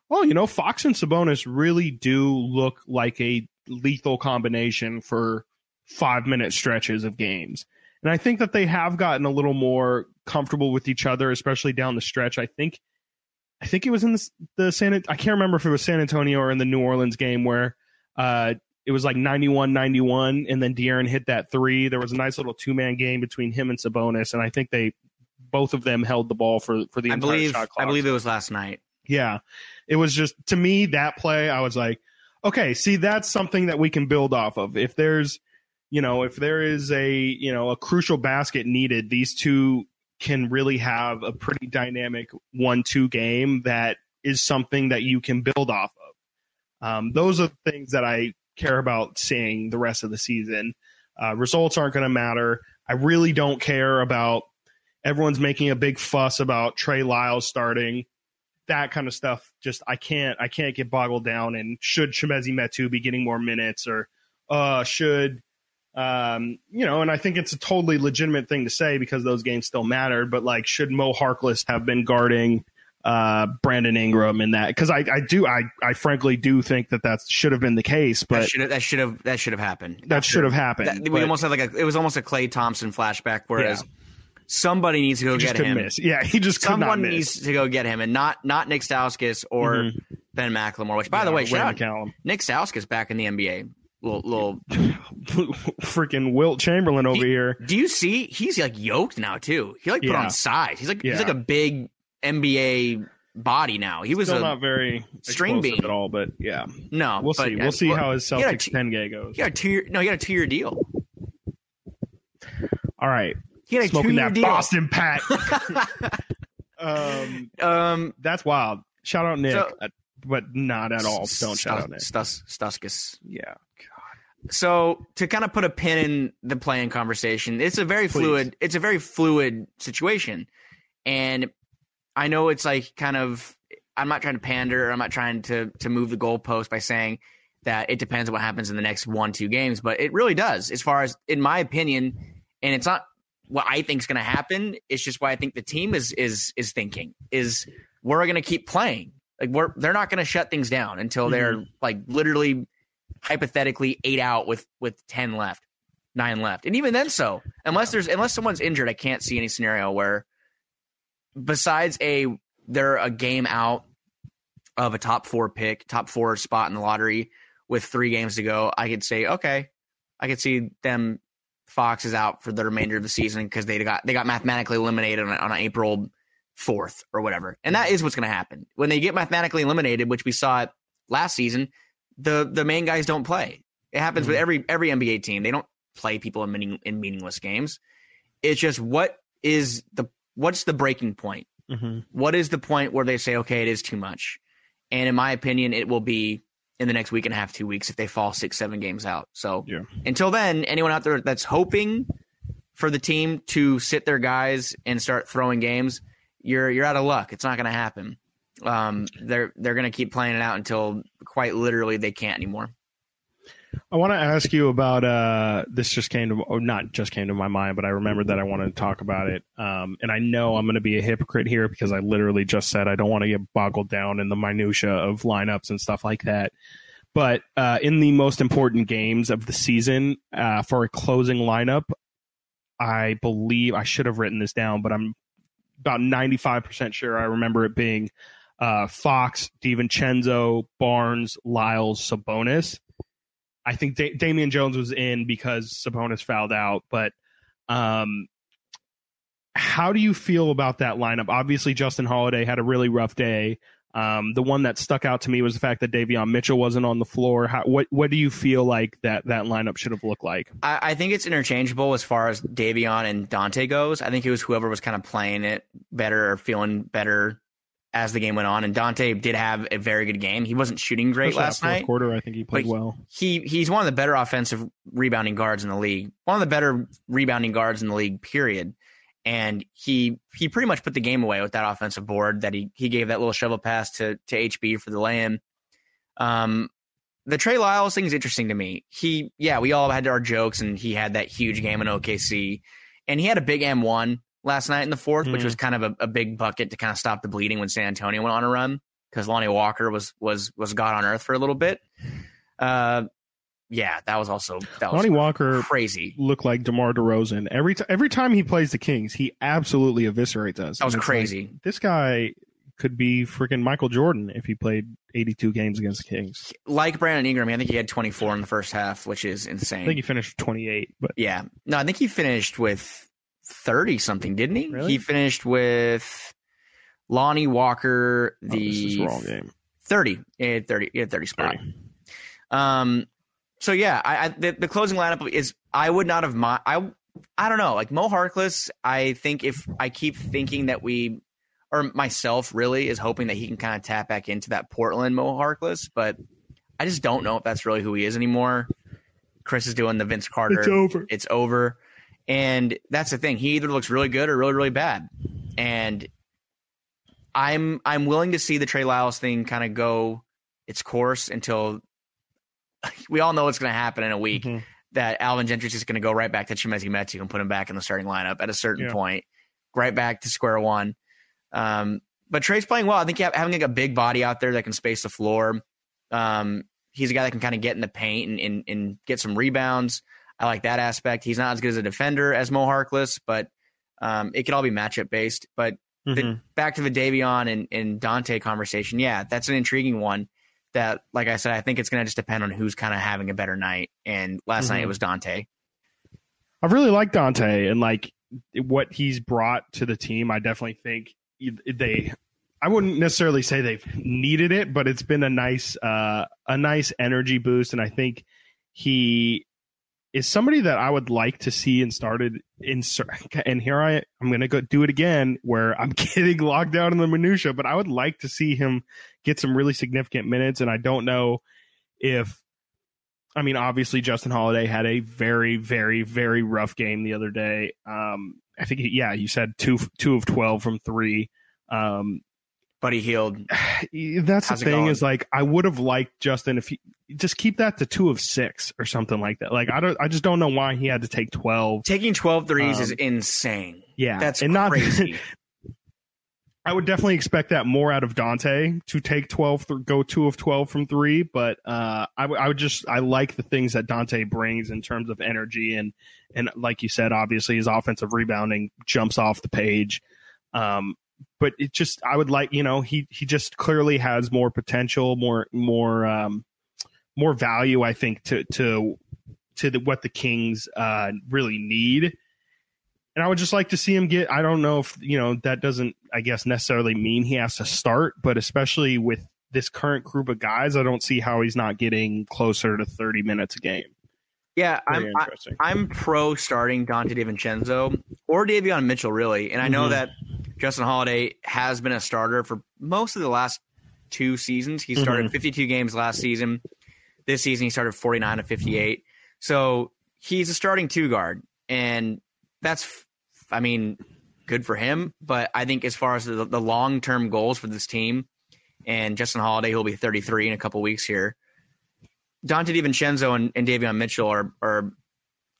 Well, you know, Fox and Sabonis really do look like a lethal combination for five minute stretches of games. And I think that they have gotten a little more comfortable with each other, especially down the stretch. I think, I think it was in the, the San. I can't remember if it was San Antonio or in the New Orleans game where uh, it was like 91 91, and then De'Aaron hit that three. There was a nice little two man game between him and Sabonis, and I think they both of them held the ball for for the I entire believe shot clock. I believe it was last night. Yeah. It was just to me that play I was like, okay, see that's something that we can build off of. If there's, you know, if there is a, you know, a crucial basket needed, these two can really have a pretty dynamic 1-2 game that is something that you can build off of. Um, those are things that I care about seeing the rest of the season. Uh, results aren't going to matter. I really don't care about everyone's making a big fuss about Trey Lyles starting that kind of stuff just I can't I can't get boggled down And should Chimezi Metu be getting more minutes or uh should um you know and I think it's a totally legitimate thing to say because those games still mattered but like should Mo Harkless have been guarding uh Brandon Ingram in that because I I do I I frankly do think that that should have been the case That but should have that should have that should have happened. that should have happened That- we but almost had like a it was almost a Klay Thompson flashback. Whereas somebody needs to go get him. miss yeah he just Someone needs to go get him, and not not Nick Stauskas or Mhm. Ben McLemore. Which, by the way, shout out Nick Stauskas back in the NBA. Little, little. [laughs] freaking Wilt Chamberlain over He- here Do you see? He's like yoked now too. He like put Yeah. on size. He's like he's like a big NBA body now. He was still a not very string bean. at all but yeah no. We'll see. We'll see well, how his had Celtics two- 10 game goes. A two year. No, he got a two year deal. All right. He had a two Smoking year that deal. Boston pack. [laughs] um, um, that's wild. Shout out Nick, So- uh, but not at all. Don't shout out Nick. Stus, Stuskus. Yeah. So to kind of put a pin in the playing conversation, it's a very Please. fluid. It's a very fluid situation, and I know it's like kind of. I'm not trying to pander. I'm not trying to to move the goalpost by saying that it depends on what happens in the next one two games, but it really does. As far as in my opinion, and it's not what I think is going to happen. It's just why I think the team is is is thinking is we're going to keep playing. Like we're they're not going to shut things down until they're mm-hmm. like literally hypothetically eight out with with ten left, nine left, and even then, so unless there's unless someone's injured, I can't see any scenario where besides a they're a game out of a top four pick, top four spot in the lottery with three games to go, I could say okay, I could see them. Fox is out for the remainder of the season because they got they got mathematically eliminated on, on April fourth or whatever, and that is what's going to happen when they get mathematically eliminated, which we saw last season the the main guys don't play. It happens with every every NBA team. They don't play people in meaning, in meaningless games. It's just what is the what's the breaking point? Mm-hmm. What is the point where they say okay, it is too much? And in my opinion, it will be in the next week and a half, two weeks if they fall six, seven games out. So Yeah. until then, anyone out there that's hoping for the team to sit their guys and start throwing games, you're you're out of luck. It's not going to happen. Um, they're they're going to keep playing it out until quite literally they can't anymore. I want to ask you about uh, this. Just came to, or not just came to my mind, but I remembered that I wanted to talk about it. Um, and I know I'm going to be a hypocrite here because I literally just said I don't want to get boggled down in the minutia of lineups and stuff like that. But uh, in the most important games of the season, uh, for a closing lineup, I believe I should have written this down, but I'm about 95% sure I remember it being uh, Fox, DiVincenzo, Barnes, Lyles, Sabonis. I think da- Damian Jones was in because Sabonis fouled out, but um, how do you feel about that lineup? Obviously, Justin Holiday had a really rough day. Um, the one that stuck out to me was the fact that Davion Mitchell wasn't on the floor. How, what what do you feel like that that lineup should have looked like? I, I think it's interchangeable as far as Davion and Dante goes. I think it was whoever was kind of playing it better or feeling better as the game went on. And Dante did have a very good game. He wasn't shooting great Especially last fourth night. quarter. I think he played well. he he's one of the better offensive rebounding guards in the league. One of the better rebounding guards in the league, period. And he he pretty much put the game away with that offensive board that he he gave that little shovel pass to to HB for the lay-in. Um the Trey Lyles thing is interesting to me. He yeah, we all had our jokes and he had that huge game in OKC. And he had a big M1 last night in the 4th, which Mhm. was kind of a, a big bucket to kind of stop the bleeding when San Antonio went on a run because Lonnie Walker was was was God on earth for a little bit. Uh, yeah, that was also that was Lonnie Walker crazy. looked like DeMar DeRozan every t- every time he plays the Kings. He absolutely eviscerates us. That was crazy. like, this guy could be freaking Michael Jordan if he played 82 games against the Kings. Like Brandon Ingram, I think he had 24 in the first half, which is insane. I think he finished 28, but Yeah. No, I think he finished with 30 something, didn't he? Really? He finished with Lonnie Walker, oh, this is the wrong game. 30. He 30, he 30 spot. 30. Um, so yeah, I, I the, the closing lineup is I would not have my I I don't know like Mo Harkless. I think if I keep thinking that we or myself really is hoping that he can kind of tap back into that Portland Mo Harkless, but I just don't know if that's really who he is anymore. Chris is doing the Vince Carter. It's over. It's over. And that's the thing. He either looks really good or really, really bad. And I'm I'm willing to see the Trey Lyles thing kind of go its course until [laughs] we all know what's going to happen in a week. Mhm. That Alvin Gentry's just going to go right back to Chimezi Metu and put him back in the starting lineup at a certain Yeah. point, right back to square one. Um, but Trey's playing well. I think having like a big body out there that can space the floor. Um, he's a guy that can kind of get in the paint and, and, and get some rebounds. I like that aspect. He's not as good as a defender as Mo Harkless, but um, it could all be matchup based. But the, Mhm. back to the Davion and, and Dante conversation, yeah, that's an intriguing one. That, like I said, I think it's going to just depend on who's kind of having a better night. And last night it Mhm. was Dante. I really like Dante and like what he's brought to the team. I definitely think they. I wouldn't necessarily say they've needed it, but it's been a nice, uh, a nice energy boost, and I think he is somebody that I would like to see and started in. [laughs] And here I, I'm to go do it again, where I'm [laughs] getting locked down in the minutia, but I would like to see him get some really significant minutes, and I don't know if I mean, obviously, Justin Holiday had a very, very, very rough game the other day. Um, I think, yeah, you said two, two of twelve from three. Um, Buddy Hield. [sighs] that's How's the thing is like I would have liked Justin if he just keep that to two of six or something like that. Like I don't, I just don't know why he had to take twelve. Taking 12 threes Um, is insane. Yeah, That's and not crazy. [laughs] I would definitely expect that more out of Dante to take 12 th- go 2 of 12 from 3 but uh I I would just I like the things that Dante brings in terms of energy and and like you said obviously his offensive rebounding jumps off the page um but it just I would like you know he he just clearly has more potential more more um more value I think to to to the, what the Kings uh really need and I would just like to see him get. I don't know if you know that doesn't, I guess, necessarily mean he has to start, but especially with this current group of guys, I don't see how he's not getting closer to thirty minutes a game. Yeah, Very I'm, I, interesting. I'm pro starting Dante DiVincenzo or Davion Mitchell, really. And I know Mhm. that Justin Holiday has been a starter for most of the last two seasons. He Mm-hmm. started 52 games last season. This season, he started 49 to 58. So he's a starting two guard. And that's, I mean, good for him. But I think as far as the, the long term goals for this team, and Justin Holiday, who'll be 33 in a couple weeks here, Dante DiVincenzo and, and Davion Mitchell are are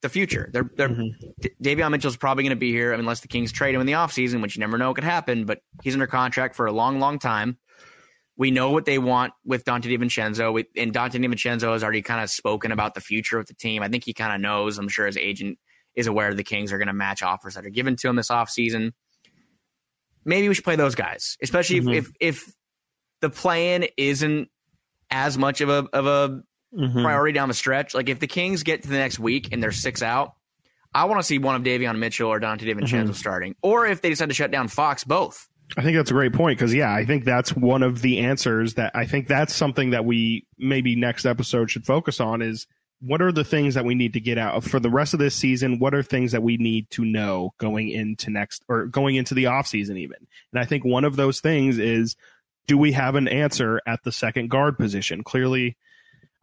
the future. They're they're Mhm. D- Davion Mitchell's probably going to be here unless the Kings trade him in the offseason, which you never know could happen, but he's under contract for a long, long time. We know what they want with Dante DiVincenzo, we, and Dante DiVincenzo has already kind of spoken about the future of the team. I think he kind of knows. I'm sure his agent is aware the Kings are going to match offers that are given to him this offseason. Maybe we should play those guys, especially Mhm. if, if if the plan isn't as much of a of a Mhm. priority down the stretch. Like if the Kings get to the next week and they're six out, I want to see one of Davion Mitchell or Dante DiVincenzo Mhm. starting. Or if they decide to shut down Fox, both. I think that's a great point because yeah, I think that's one of the answers that I think that's something that we maybe next episode should focus on is what are the things that we need to get out for the rest of this season? What are things that we need to know going into next or going into the off season even? And I think one of those things is do we have an answer at the second guard position? Clearly,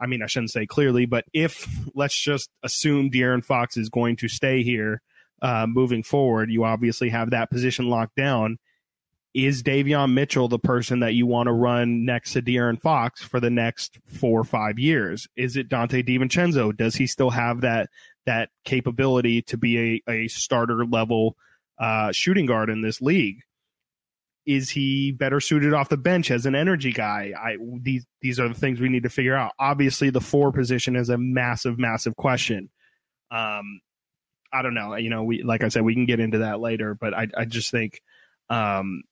I mean, I shouldn't say clearly, but if let's just assume De'Aaron Fox is going to stay here uh, moving forward, you obviously have that position locked down is Davion Mitchell the person that you want to run next to De'Aaron Fox for the next four or five years? Is it Dante DiVincenzo? Does he still have that that capability to be a, a starter level uh, shooting guard in this league? Is he better suited off the bench as an energy guy? I these these are the things we need to figure out. Obviously, the four position is a massive, massive question. Um, I don't know. You know, we like I said, we can get into that later, but I I just think um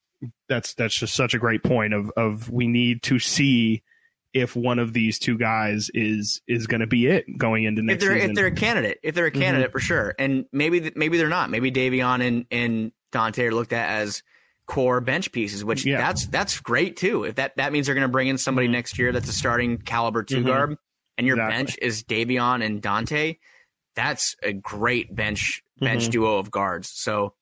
that's that's just such a great point of of we need to see if one of these two guys is is going to be it going into next if they're season. if they're a candidate, if they're a Mhm. candidate for sure, and maybe maybe they're not. Maybe Davion and and Dante are looked at as core bench pieces, which Yeah. that's that's great too. If that that means they're going to bring in somebody Mhm. next year that's a starting caliber 2 Mhm. guard, and your Exactly. bench is Davion and Dante, that's a great bench bench Mhm. duo of guards. So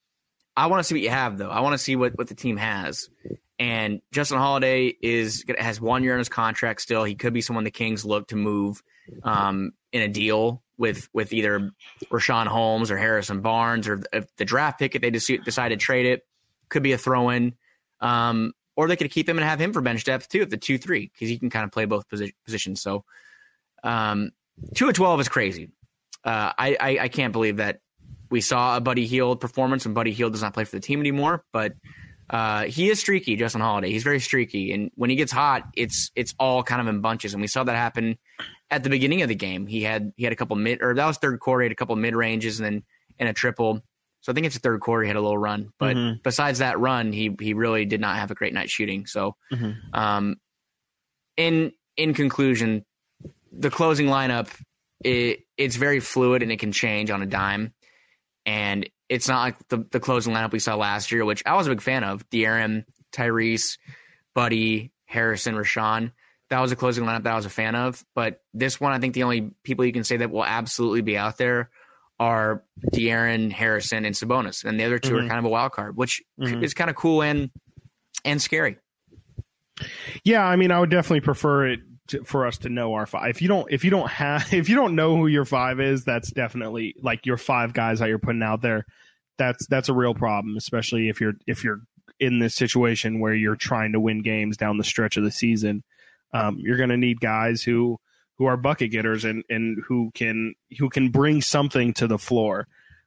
I want to see what you have though. I want to see what what the team has. And Justin Holiday is has one year on his contract still. He could be someone the Kings look to move um, in a deal with with either Richaun Holmes or Harrison Barnes or if the draft pick if they decide to trade it could be a throw in. Um, or they could keep him and have him for bench depth too at the two three because he can kind of play both posi- positions. So um, two of twelve is crazy. Uh, I, I I can't believe that we saw a Buddy Hield performance and Buddy Hield does not play for the team anymore, but uh, he is streaky, Justin Holiday. He's very streaky, and when he gets hot, it's it's all kind of in bunches, and we saw that happen at the beginning of the game. He had he had a couple mid, or that was third quarter. He had a couple mid ranges, and then and a triple. So I think it's the third quarter. He had a little run, but Mhm. besides that run, he he really did not have a great night shooting. So, Mhm. um, in in conclusion, the closing lineup it it's very fluid and it can change on a dime, and it's not like the the closing lineup we saw last year, which I was a big fan of. De'Aaron, Tyrese, Buddy, Harrison, Richaun. That was a closing lineup that I was a fan of. But this one, I think the only people you can say that will absolutely be out there are De'Aaron, Harrison, and Sabonis, and the other 2 Mhm. are kind of a wild card, which Mhm. is kind of cool and and scary. Yeah, I mean, I would definitely prefer it to, for us to know our five. If you don't, if you don't have, [laughs] if you don't know who your five is, that's definitely like your five guys that you're putting out there. That's that's a real problem, especially if you're if you're in this situation where you're trying to win games down the stretch of the season. Um, you're going to need guys who who are bucket getters and and who can who can bring something to the floor.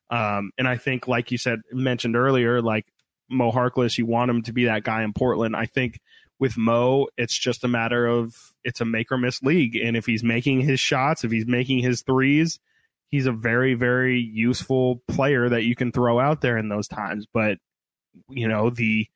Um, and I think, like you said, mentioned earlier, like Mo Harkless, you want him to be that guy in Portland. I think with Mo, it's just a matter of it's a make or miss league. And if he's making his shots, if he's making his threes, he's a very, very useful player that you can throw out there in those times. But, you know, the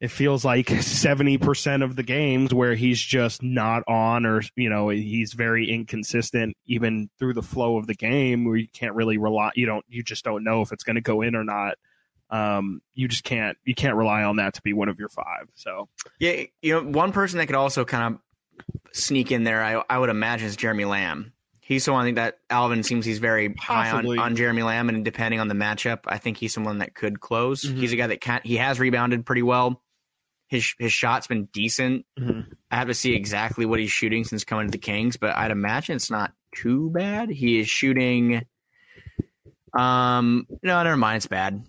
it feels like [laughs] 70% of the games where he's just not on or, you know, he's very inconsistent even through the flow of the game where you can't really rely you don't you just don't know if it's going to go in or not. Um, you just can't you can't rely on that to be one of your five. So Yeah, you know, one person that could also kind of sneak in there, I, I would imagine, is Jeremy Lamb. He's someone I think that Alvin seems he's very high on, on Jeremy Lamb, and depending on the matchup, I think he's someone that could close. Mhm. He's a guy that can he has rebounded pretty well. His his shot's been decent. Mhm. I have to see exactly what he's shooting since coming to the Kings, but I'd imagine it's not too bad. He is shooting. Um, no, never mind. It's bad.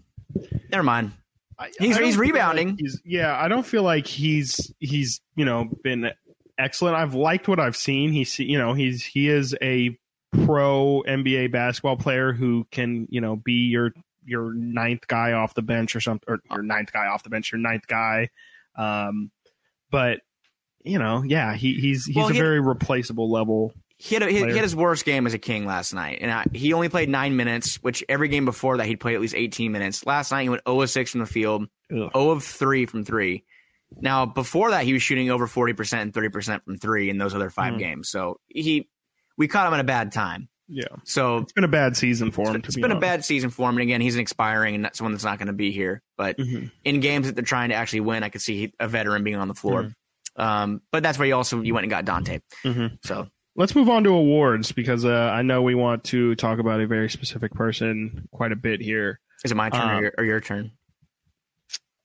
Never mind. He's- I he's feel like rebounding. he's, yeah, I don't feel like he's he's you know been excellent. I've liked what I've seen. He's you know he's he is a pro NBA basketball player who can you know be your your ninth guy off the bench or something or your ninth guy off the bench, your ninth guy. Um, but you know, yeah, he he's he's Well, a he- very replaceable level. he had, a, he, he had his worst game as a king last night, and I, he only played nine minutes. Which every game before that he'd play at least eighteen minutes. Last night he went zero of six from the field, Ugh. zero of three from three. Now before that he was shooting over forty percent and thirty percent from three in those other 5 Mhm. games. So he we caught him at a bad time. Yeah, So it's been a bad season for him. it's to be It's been a bad season for him. And again, he's an expiring and someone that's not going to be here. But Mhm. in games that they're trying to actually win, I could see a veteran being on the floor. Um, but that's where you also you went and got Dante. Mhm. So Let's move on to awards because uh, I know we want to talk about a very specific person quite a bit here. is it my turn Um, or, your, or your turn?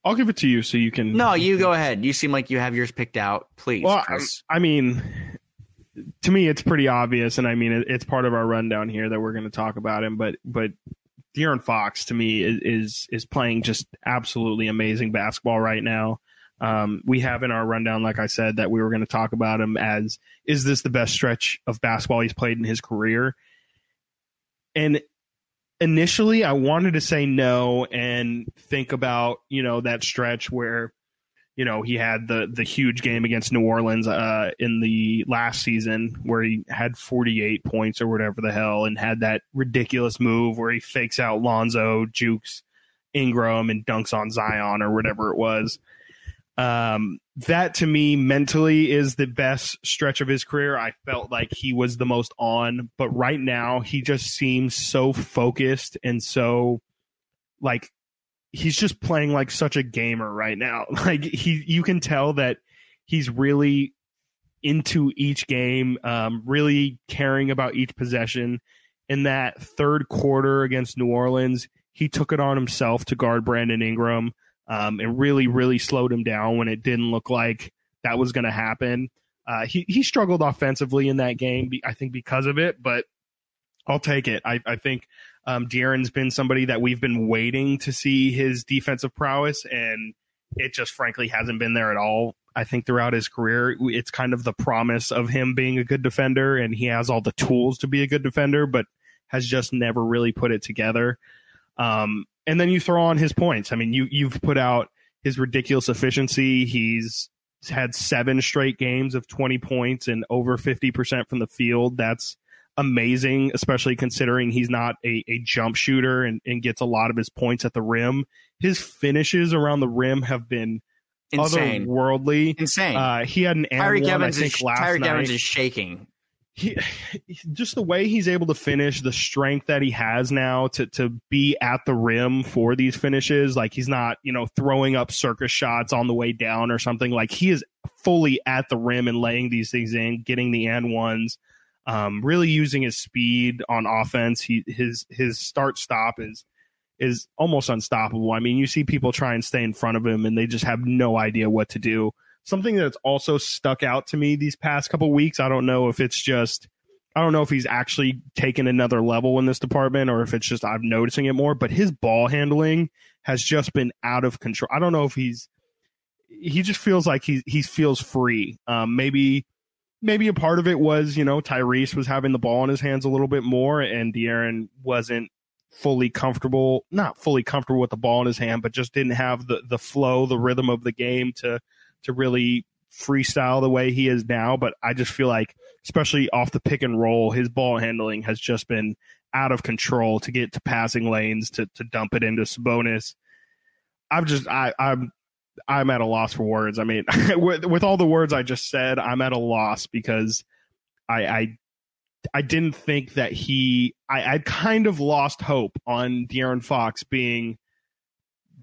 I'll give it to you so you can. No, you [laughs] go ahead. You seem like you have yours picked out. Please. Well, I, I mean, to me, it's pretty obvious, and I mean, it, it's part of our rundown here that we're going to talk about him. But but De'Aaron Fox to me is is, is playing just absolutely amazing basketball right now. Um, we have in our rundown, like I said, that we were going to talk about him as is this the best stretch of basketball he's played in his career? And initially I wanted to say no and think about, you know, that stretch where you know, he had the the huge game against New Orleans uh, in the last season where he had 48 points or whatever the hell and had that ridiculous move where he fakes out Lonzo, jukes Ingram and dunks on Zion or whatever it was. Um, that to me mentally is the best stretch of his career. I felt like he was the most on, but right now he just seems so focused and so like he's just playing like such a gamer right now. [laughs] Like he you can tell that he's really into each game, um, really caring about each possession. In that third quarter against New Orleans, he took it on himself to guard Brandon Ingram um, and really, really slowed him down when it didn't look like that was going to happen. Uh, he he struggled offensively in that game, I think, because of it. But I'll take it. I, I think um, De'Aaron's been somebody that we've been waiting to see his defensive prowess, and it just frankly hasn't been there at all. I think throughout his career, it's kind of the promise of him being a good defender, and he has all the tools to be a good defender, but has just never really put it together. Um, and then you throw on his points. I mean, you you've put out his ridiculous efficiency. He's had seven straight games of 20 points and over 50% from the field. That's amazing, especially considering he's not a, a jump shooter and, and gets a lot of his points at the rim. His finishes around the rim have been insane, otherworldly, insane. Uh, he had an Tyreke Evans, I think, is, last Tyreke. Evans is shaking he [sighs] just the way he's able to finish the strength that he has now to to be at the rim for these finishes like he's not you know throwing up circus shots on the way down or something like he is fully at the rim and laying these things in getting the and ones um, really using his speed on offense he his his start stop is is almost unstoppable i mean you see people try and stay in front of him and they just have no idea what to do something that's also stuck out to me these past couple weeks. I don't know if it's just I don't know if he's actually taken another level in this department or if it's just I'm noticing it more, but his ball handling has just been out of control. I don't know if he's he just feels like he he feels free. Um, maybe maybe a part of it was you know Tyrese was having the ball in his hands a little bit more, and De'Aaron wasn't fully comfortable, not fully comfortable with the ball in his hand, but just didn't have the the flow, the rhythm of the game to to really freestyle the way he is now. But I just feel like, especially off the pick and roll, his ball handling has just been out of control to get to passing lanes to to dump it into Sabonis. I'm just I I'm I'm at a loss for words. I mean, [laughs] with, with all the words I just said, I'm at a loss because I I I didn't think that he I I kind of lost hope on De'Aaron Fox being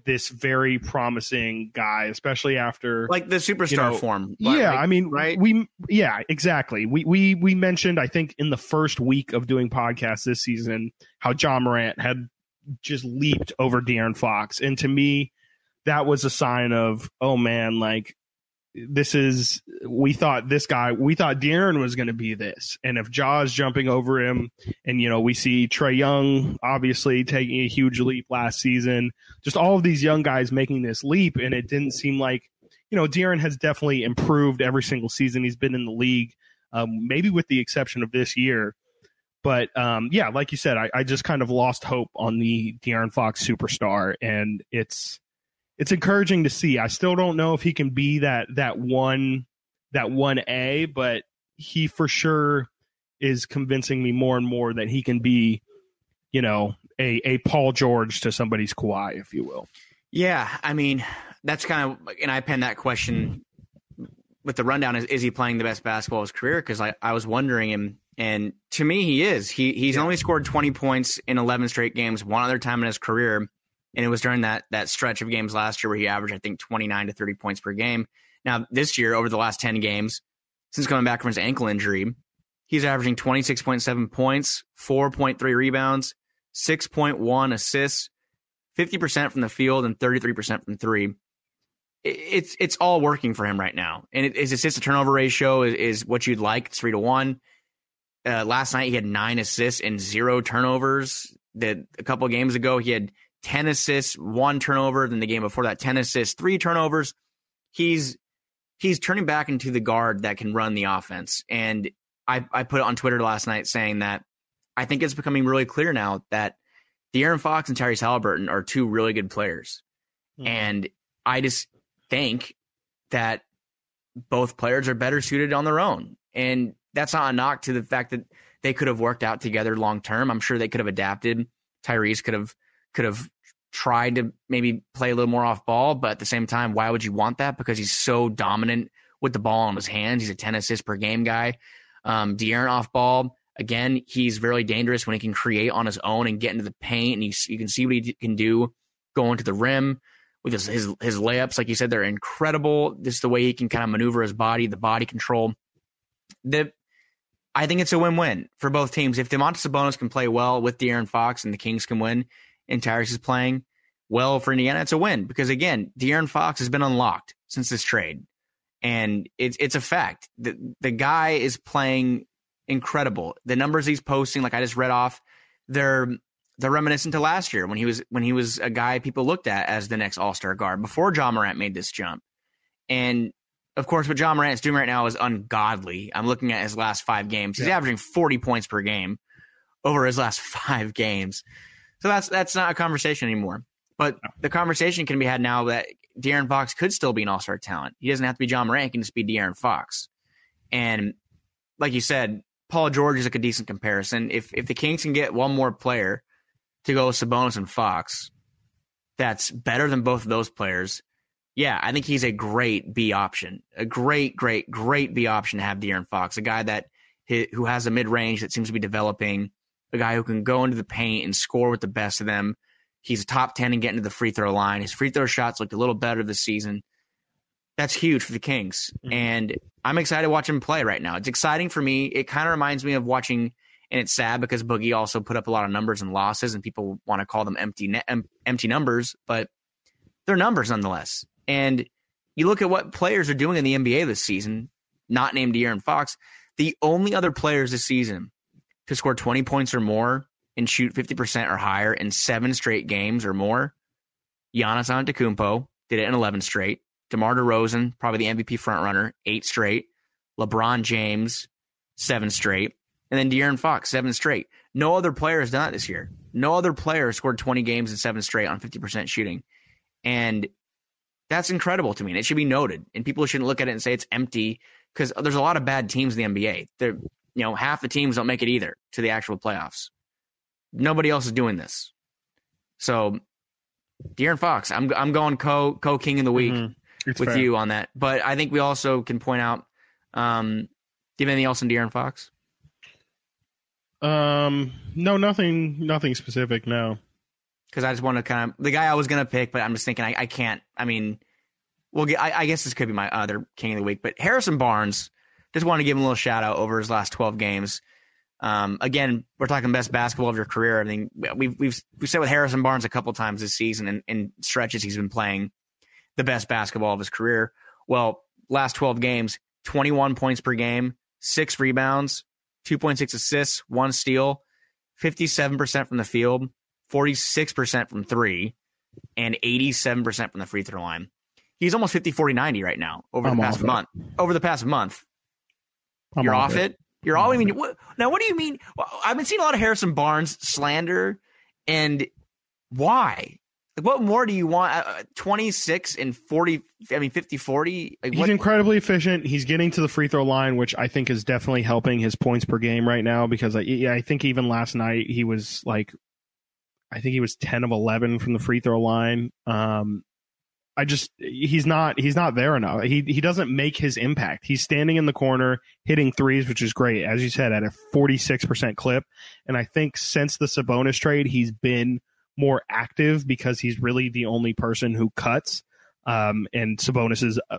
this very promising guy, especially after like the superstar you know, form. Yeah, like, I mean, right? We yeah, exactly. We we we mentioned I think in the first week of doing podcasts this season how Ja Morant had just leaped over De'Aaron Fox, and to me, that was a sign of oh man, like this is we thought this guy we thought De'Aaron was going to be this, and if Ja's jumping over him, and you know we see Trae Young obviously taking a huge leap last season, just all of these young guys making this leap, and it didn't seem like you know De'Aaron has definitely improved every single season he's been in the league, um, maybe with the exception of this year. But um, yeah, like you said, I, I just kind of lost hope on the De'Aaron Fox superstar, and it's it's encouraging to see. I still don't know if he can be that that one that one A, but he for sure is convincing me more and more that he can be, you know, a a Paul George to somebody's Kawhi, if you will. Yeah, I mean that's kind of and I penned that question with the rundown is is he playing the best basketball of his career? Because I, I was wondering him and to me he is. He he's yeah. only scored twenty points in eleven straight games, one other time in his career and it was during that that stretch of games last year where he averaged I think 29 to 30 points per game. Now this year, over the last 10 games since coming back from his ankle injury, he's averaging 26.7 points, 4.3 rebounds, 6.1 assists, 50% from the field, and 33% from three. It's it's all working for him right now, and his assist to turnover ratio is, is, what you'd like. It's three to one. Uh, last night he had nine assists and zero turnovers. That a couple games ago he had 10 assists, one turnover. Then the game before that, 10 assists, three turnovers. He's he's turning back into the guard that can run the offense. And I, I put it on Twitter last night saying that I think it's becoming really clear now that De'Aaron Fox and Tyrese Halliburton are two really good players. Mm-hmm. And I just think that both players are better suited on their own. And that's not a knock to the fact that they could have worked out together long term. I'm sure they could have adapted. Tyrese could have could have tried to maybe play a little more off ball, but at the same time, why would you want that? Because he's so dominant with the ball in his hands. He's a 10 assists per game guy. Um, De'Aaron off ball, again, he's very dangerous when he can create on his own and get into the paint, and you, you can see what he can do going to the rim with his, his, his layups. Like you said, they're incredible. Just the way he can kind of maneuver his body, the body control. The I think it's a win-win for both teams. If Domantas Sabonis can play well with De'Aaron Fox and the Kings can win, and Tyrese is playing well for Indiana, it's a win because again, De'Aaron Fox has been unlocked since this trade, and it's it's a fact. The the guy is playing incredible. The numbers he's posting, like I just read off, they're they're reminiscent to last year when he was when he was a guy people looked at as the next All Star guard before Ja Morant made this jump, and of course, what Ja is doing right now is ungodly. I'm looking at his last five games. He's yeah. averaging 40 points per game over his last [laughs] five games. So that's that's not a conversation anymore. But the conversation can be had now that De'Aaron Fox could still be an all-star talent. He doesn't have to be Ja Morant. He can just be De'Aaron Fox. And like you said, Paul George is like a decent comparison. If if the Kings can get one more player to go with Sabonis and Fox, that's better than both of those players yeah, I think he's a great B option, a great, great, great B option to have De'Aaron Fox, a guy that who has a mid range that seems to be developing, a guy who can go into the paint and score with the best of them. He's a top ten and get into the free throw line. His free throw shots looked a little better this season. That's huge for the Kings, mm-hmm. and I'm excited to watch him play right now. It's exciting for me. It kind of reminds me of watching, and it's sad because Boogie also put up a lot of numbers and losses, and people want to call them empty empty numbers, but they're numbers nonetheless. And you look at what players are doing in the NBA this season, not named De'Aaron Fox. The only other players this season to score 20 points or more and shoot 50% or higher in seven straight games or more, Giannis Antetokounmpo did it in 11 straight. DeMar DeRozan, probably the MVP frontrunner, eight straight. LeBron James, seven straight. And then De'Aaron Fox, seven straight. No other player has done it this year. No other player scored 20 games in seven straight on 50% shooting. And that's incredible to me. And it should be noted. And people shouldn't look at it and say it's empty because there's a lot of bad teams in the NBA. They're, you know, half the teams don't make it either to the actual playoffs. Nobody else is doing this. So, De'Aaron Fox, I'm I'm going co co king of the week mm-hmm. with fair. you on that. But I think we also can point out. Um, do you have anything else on De'Aaron Fox? Um, no, nothing, nothing specific. No because I just want to kind of the guy I was gonna pick, but I'm just thinking I, I can't. I mean, well, I, I guess this could be my other king of the week, but Harrison Barnes. Just want to give him a little shout out over his last 12 games. Um, again, we're talking best basketball of your career. I mean, we've we've we said with Harrison Barnes a couple times this season, and in stretches he's been playing the best basketball of his career. Well, last 12 games, 21 points per game, six rebounds, 2.6 assists, one steal, 57% from the field, 46% from three, and 87% from the free throw line. He's almost 50 40 90 right now over the I'm past month. Over the past month. I'm You're off it. it? You're all I mean what, now what do you mean? I've been seeing a lot of Harrison Barnes slander and why? Like what more do you want? Uh, 26 and 40 I mean 50 40? Like, He's incredibly efficient. He's getting to the free throw line which I think is definitely helping his points per game right now because I, I think even last night he was like I think he was 10 of 11 from the free throw line. Um, I just he's not he's not there enough. He he doesn't make his impact. He's standing in the corner hitting threes, which is great, as you said, at a forty six percent clip. And I think since the Sabonis trade, he's been more active because he's really the only person who cuts. Um, and Sabonis is uh,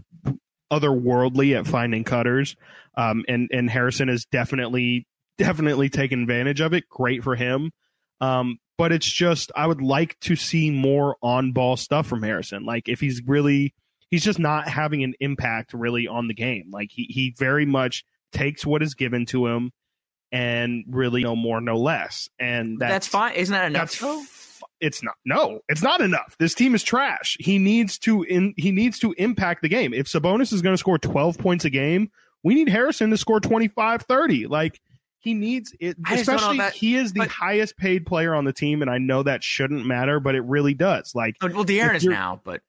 otherworldly at finding cutters. Um, and and Harrison has definitely definitely taken advantage of it. Great for him. Um, but it's just I would like to see more on ball stuff from Harrison. Like if he's really he's just not having an impact really on the game. Like he he very much takes what is given to him and really no more no less. And that's, that's fine. Isn't that enough? it's not. No, it's not enough. This team is trash. He needs to in he needs to impact the game. If Sabonis is going to score 12 points a game, we need Harrison to score 25 30. Like he needs it. I just don't know Especially that- he is the but- highest paid player on the team, and I know that shouldn't matter, but it really does. Like, well, De'Aaron is now, but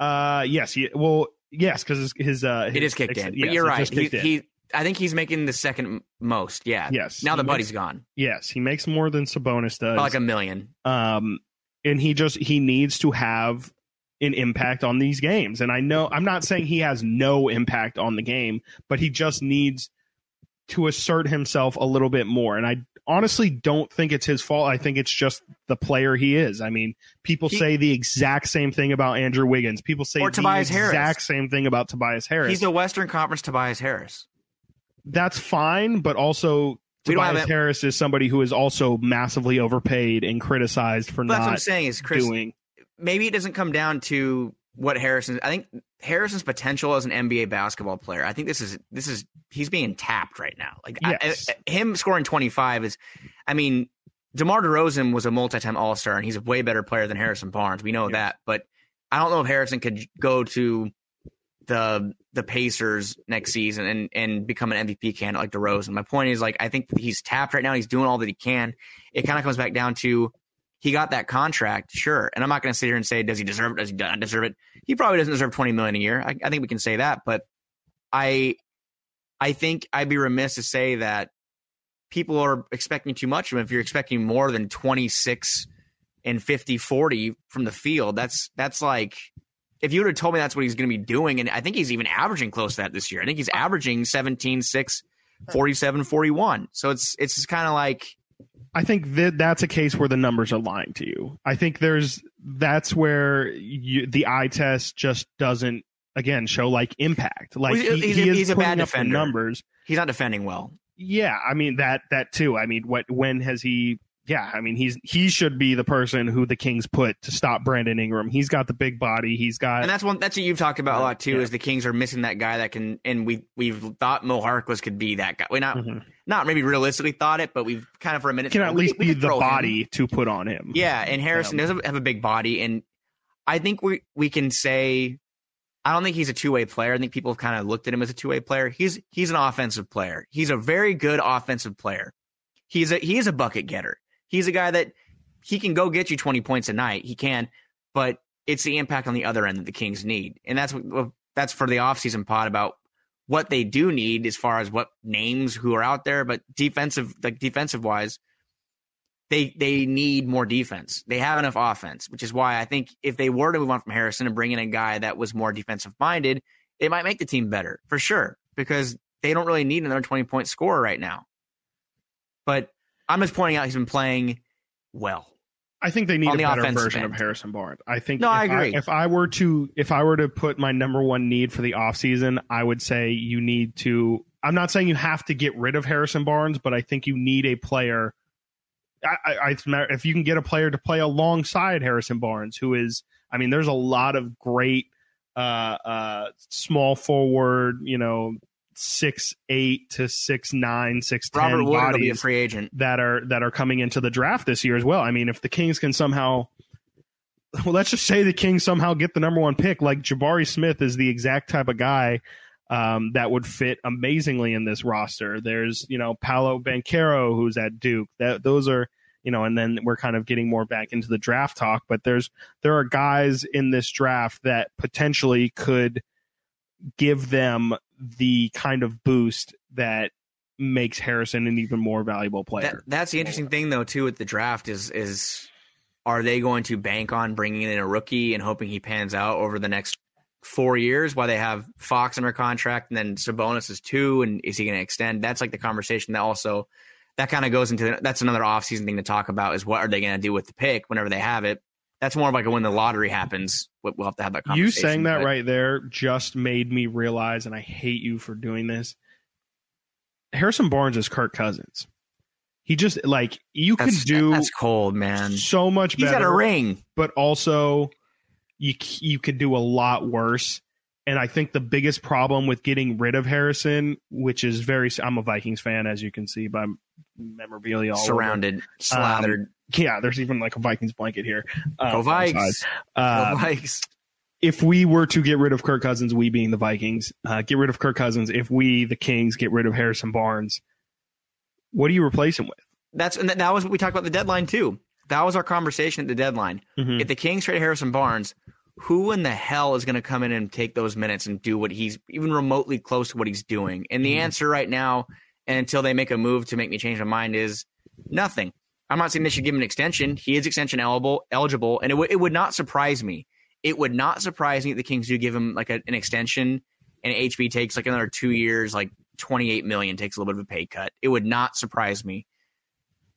uh, yes, he, well, yes, because his, his uh, it his is kicked ex- in. yes, but you're right. He, he, I think he's making the second most. Yeah. yes, Now he the makes- buddy's gone. Yes, he makes more than Sabonis does. Like a million. um, and he just he needs to have an impact on these games. And I know I'm not saying he has no impact on the game, but he just needs to assert himself a little bit more. And I honestly don't think it's his fault. I think it's just the player he is. I mean, people He- say the exact same thing about Andrew Wiggins. People say Or the Tobias exact Harris. same thing about Tobias Harris. He's the Western Conference Tobias Harris. That's fine, but also We Tobias Harris is somebody who is also massively overpaid and criticized for But that's what I'm saying is Chris. doing. Maybe it doesn't come down to what Harrison. I think Harrison's potential as an NBA basketball player. I think this is this is he's being tapped right now. Like I- I- him scoring 25 is. I mean, DeMar DeRozan was a multi-time All Star, and he's a way better player than Harrison Barnes. We know Yes. that, but I don't know if Harrison could go to the the Pacers next season and and become an MVP candidate like DeRozan. My point is like I think he's tapped right now. He's doing all that he can. It kind of comes back down to he got that contract, sure. And I'm not going to sit here and say does he deserve it? Does he not deserve it? He probably doesn't deserve 20 million a year. I, I think we can say that, but I I think I'd be remiss to say that people are expecting too much of him. If you're expecting more than 26 and 50 40 from the field, that's that's like if you would have told me that's what he's going to be doing, and I think he's even averaging close to that this year. I think he's averaging 17, 6, 47, 41. So it's it's just kind of like I think that that's a case where the numbers are lying to you. I think there's that's where you, the eye test just doesn't again show like impact. Like Well, he, he's he he's a bad defender. numbers. he's not defending well. Yeah, I mean that that too. I mean, what when has he? Yeah, I mean he's he should be the person who the Kings put to stop Brandon Ingram. He's got the big body. He's got And that's one that's what you've talked about a lot too. Yeah. Is the Kings are missing that guy that can, and we we've thought Mo Harkless could be that guy. We not Mhm. not maybe realistically thought it, but we've kind of for a minute can at least we be could the throw him. body to put on him. Yeah, and Harrison Um, doesn't have a big body, and I think we we can say I don't think he's a two way player. I think people have kind of looked at him as a two way player. He's he's an offensive player. He's a very good offensive player. He's a he is a bucket getter. He's a guy that he can go get you twenty points a night. He can, but it's the impact on the other end that the Kings need, and that's what that's for the offseason pod about what they do need as far as what names who are out there, but defensive like defensive wise they they need more defense. They have enough offense, which is why I think if they were to move on from Harrison and bring in a guy that was more defensive minded, it might make the team better for sure because they don't really need another 20 point scorer right now. But I'm just pointing out he's been playing well. I think they need a the better version of. Harrison Barnes. I think No, if I agree. if I were to if I were to put my number one need for the offseason, I would say you need to I'm not saying you have to get rid of Harrison Barnes, but I think you need a player I, I, I if you can get a player to play alongside Harrison Barnes, who is I mean, there's a lot of great uh uh small forward, you know, six eight to six nine, six ten Robert will be a bodies free agent. that are that are coming into the draft this year as well. I mean, if the Kings can somehow well, let's just say the Kings somehow get the number one pick, like Jabari Smith is the exact type of guy um, that would fit amazingly in this roster. There's, you know, Paolo Banchero who's at Duke. That those are, you know, and then we're kind of getting more back into the draft talk, but there's there are guys in this draft that potentially could give them the kind of boost that makes Harrison an even more valuable player. That, that's the interesting thing though too with the draft is is are they going to bank on bringing in a rookie and hoping he pans out over the next four years while they have Fox under contract and then Sabonis is two and is he going to extend? That's like the conversation that also that kind of goes into that's another offseason thing to talk about is what are they going to do with the pick whenever they have it. That's more of like when the lottery happens. we- We'll have to have that conversation. You saying that but- right there just made me realize, and I hate you for doing this. Harrison Barnes is Kirk Cousins. He just like you can do that's cold, man. so much He's got a ring. but also you you could do a lot worse. And I think the biggest problem with getting rid of Harrison, which is very, I'm a Vikings fan, as you can see by memorabilia all over. surrounded, slathered. Yeah, there's even like a Vikings blanket here. Go um, Vikes. Uh, Go Vikes. if we were to get rid of Kirk Cousins, we being the Vikings, uh, get rid of Kirk Cousins, if we, the Kings, get rid of Harrison Barnes, What do you replace him with? That's and that was what we talked about the deadline too. That was our conversation at the deadline. Mhm. If the Kings trade Harrison Barnes, who in the hell is going to come in and take those minutes and do what he's even remotely close to what he's doing? And the Mhm. answer right now, and until they make a move to make me change my mind, is nothing. I'm not saying they should give him an extension. He is extension eligible, eligible, and it would it would not surprise me. It would not surprise me if the Kings do give him like a, an extension, and HB takes like another two years, like 28 million, takes a little bit of a pay cut. It would not surprise me.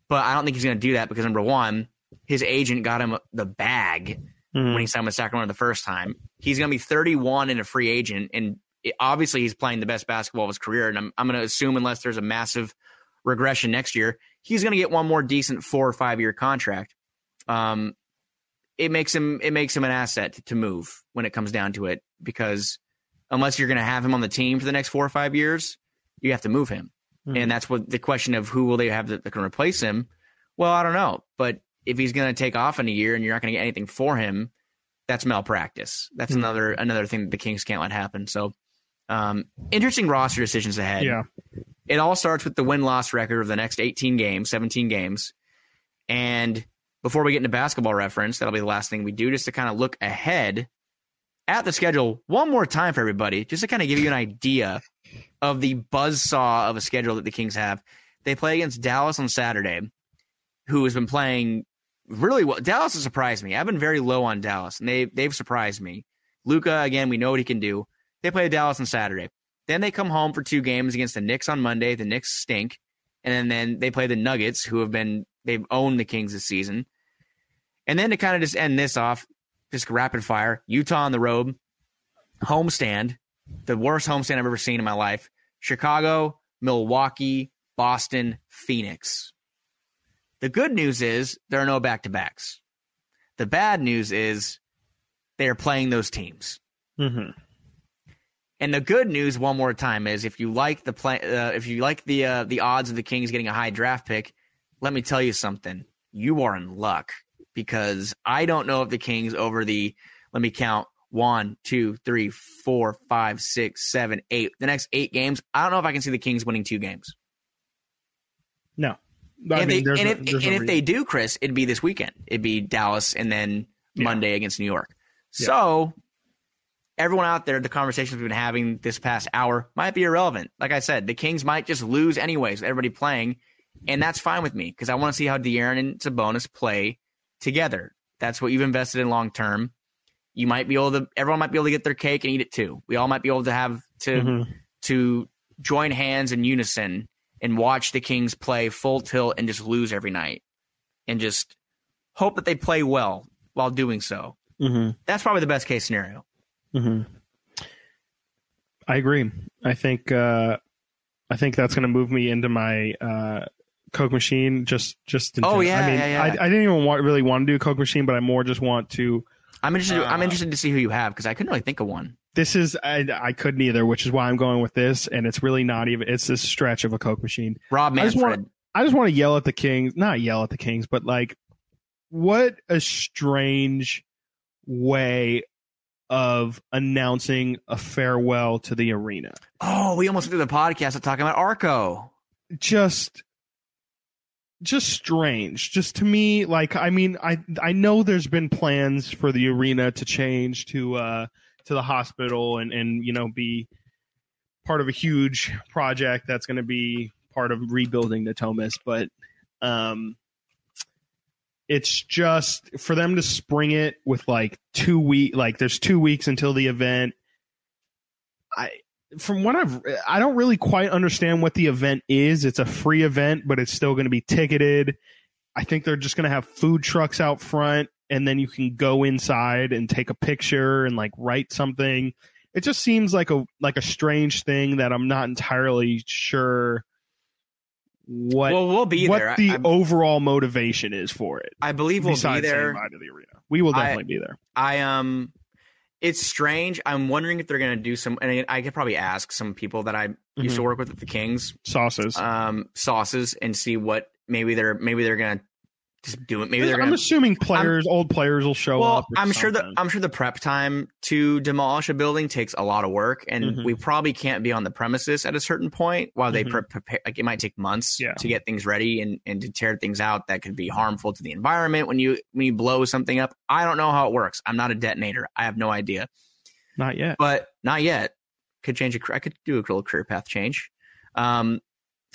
But I don't think he's going to do that because number one, his agent got him the bag Mhm. when he signed with Sacramento the first time. He's going to be 31 and a free agent, and it- obviously he's playing the best basketball of his career. And I'm, I'm going to assume, unless there's a massive regression next year, he's going to get one more decent four or five year contract. Um, it makes him it makes him an asset to move when it comes down to it because unless you're going to have him on the team for the next four or five years, you have to move him. Mhm. And that's what the question of who will they have that, that can replace him. Well, I don't know, but if he's going to take off in a year and you're not going to get anything for him, that's malpractice. That's Mhm. another another thing that the Kings can't let happen. So, um, interesting roster decisions ahead. yeah. It all starts with the win loss record of the next 18 games, 17 games. And before we get into basketball reference, that'll be the last thing we do, just to kind of look ahead at the schedule one more time for everybody, just to kind of give you an idea of the buzzsaw of a schedule that the Kings have. They play against Dallas on Saturday, who has been playing really well. Dallas has surprised me. I've been very low on Dallas, and they they've surprised me. Luka, again, we know what he can do. They play Dallas on Saturday. Then they come home for two games against the Knicks on Monday. The Knicks stink, and then, they play the Nuggets, who have been they've owned the Kings this season. And then to kind of just end this off, just rapid fire: Utah on the road, homestand, the worst homestand I've ever seen in my life. Chicago, Milwaukee, Boston, Phoenix. The good news is there are no back to backs. The bad news is they are playing those teams. Mhm. And the good news, one more time, is if you like the play, uh, if you like the uh, the odds of the Kings getting a high draft pick, let me tell you something. You are in luck because I don't know if the Kings over the let me count one, two, three, four, five, six, seven, eight. The next eight games, I don't know if I can see the Kings winning two games. No. I and mean, they, and no- if, there's no if they do, Chris, it'd be this weekend. It'd be Dallas and then Yeah. Monday against New York. Yeah. So everyone out there, the conversations we've been having this past hour might be irrelevant. Like I said, the Kings might just lose anyways. Everybody playing, and that's fine with me because I want to see how De'Aaron and Sabonis play together. That's what you've invested in long term. You might be able to. Everyone might be able to get their cake and eat it too. We all might be able to have to Mhm. to join hands in unison and watch the Kings play full tilt and just lose every night and just hope that they play well while doing so. Mhm. That's probably the best case scenario. Hmm I agree. I think uh, I think that's going to move me into my uh, Coke machine. Just just. In Oh, general. yeah, I mean, yeah, yeah. I, I didn't even want, really want to do Coke machine, but I more just want to. I'm interested. I'm Uh, interested to see who you have because I couldn't really think of one. This is I, I couldn't either, which is why I'm going with this, and it's really not even. It's a stretch of a Coke machine. Rob I just Manfred. wanna- I just want to yell at the Kings, not yell at the Kings, but like, what a strange way of announcing a farewell to the arena. oh, we almost did the podcast of talking about Arco. just just strange just to me like i mean i i know there's been plans for the arena to change to uh to the hospital and and you know be part of a huge project that's going to be part of rebuilding the Thomas but um it's just for them to spring it with like two week like there's two weeks until the event i from what I've, I don't really quite understand what the event is. It's a free event, but it's still going to be ticketed. I think they're just going to have food trucks out front, and then you can go inside and take a picture and like write something. It just seems like a like a strange thing that I'm not entirely sure what well, we'll be what there. the I, overall motivation is for it. I believe we'll be there. to the arena, we will I- definitely be there. I um, it's strange. I'm wondering if they're gonna do some. And I- I could probably ask some people that I used to Mhm. work with at the Kings, Sauces. um, sauces, and see what maybe they're maybe they're gonna just do it. Maybe they're I'm gonna. assuming players, old players, will show Well, up. I'm sure that something. I'm sure the prep time to demolish a building takes a lot of work, and Mhm. we probably can't be on the premises at a certain point while they Mhm. pre- prepare. Like it might take months Yeah. to get things ready and and to tear things out that could be harmful to the environment when you when you blow something up. I don't know how it works. I'm not a detonator. I have no idea, not yet. but not yet. Could change a. I could do a little career path change. Um,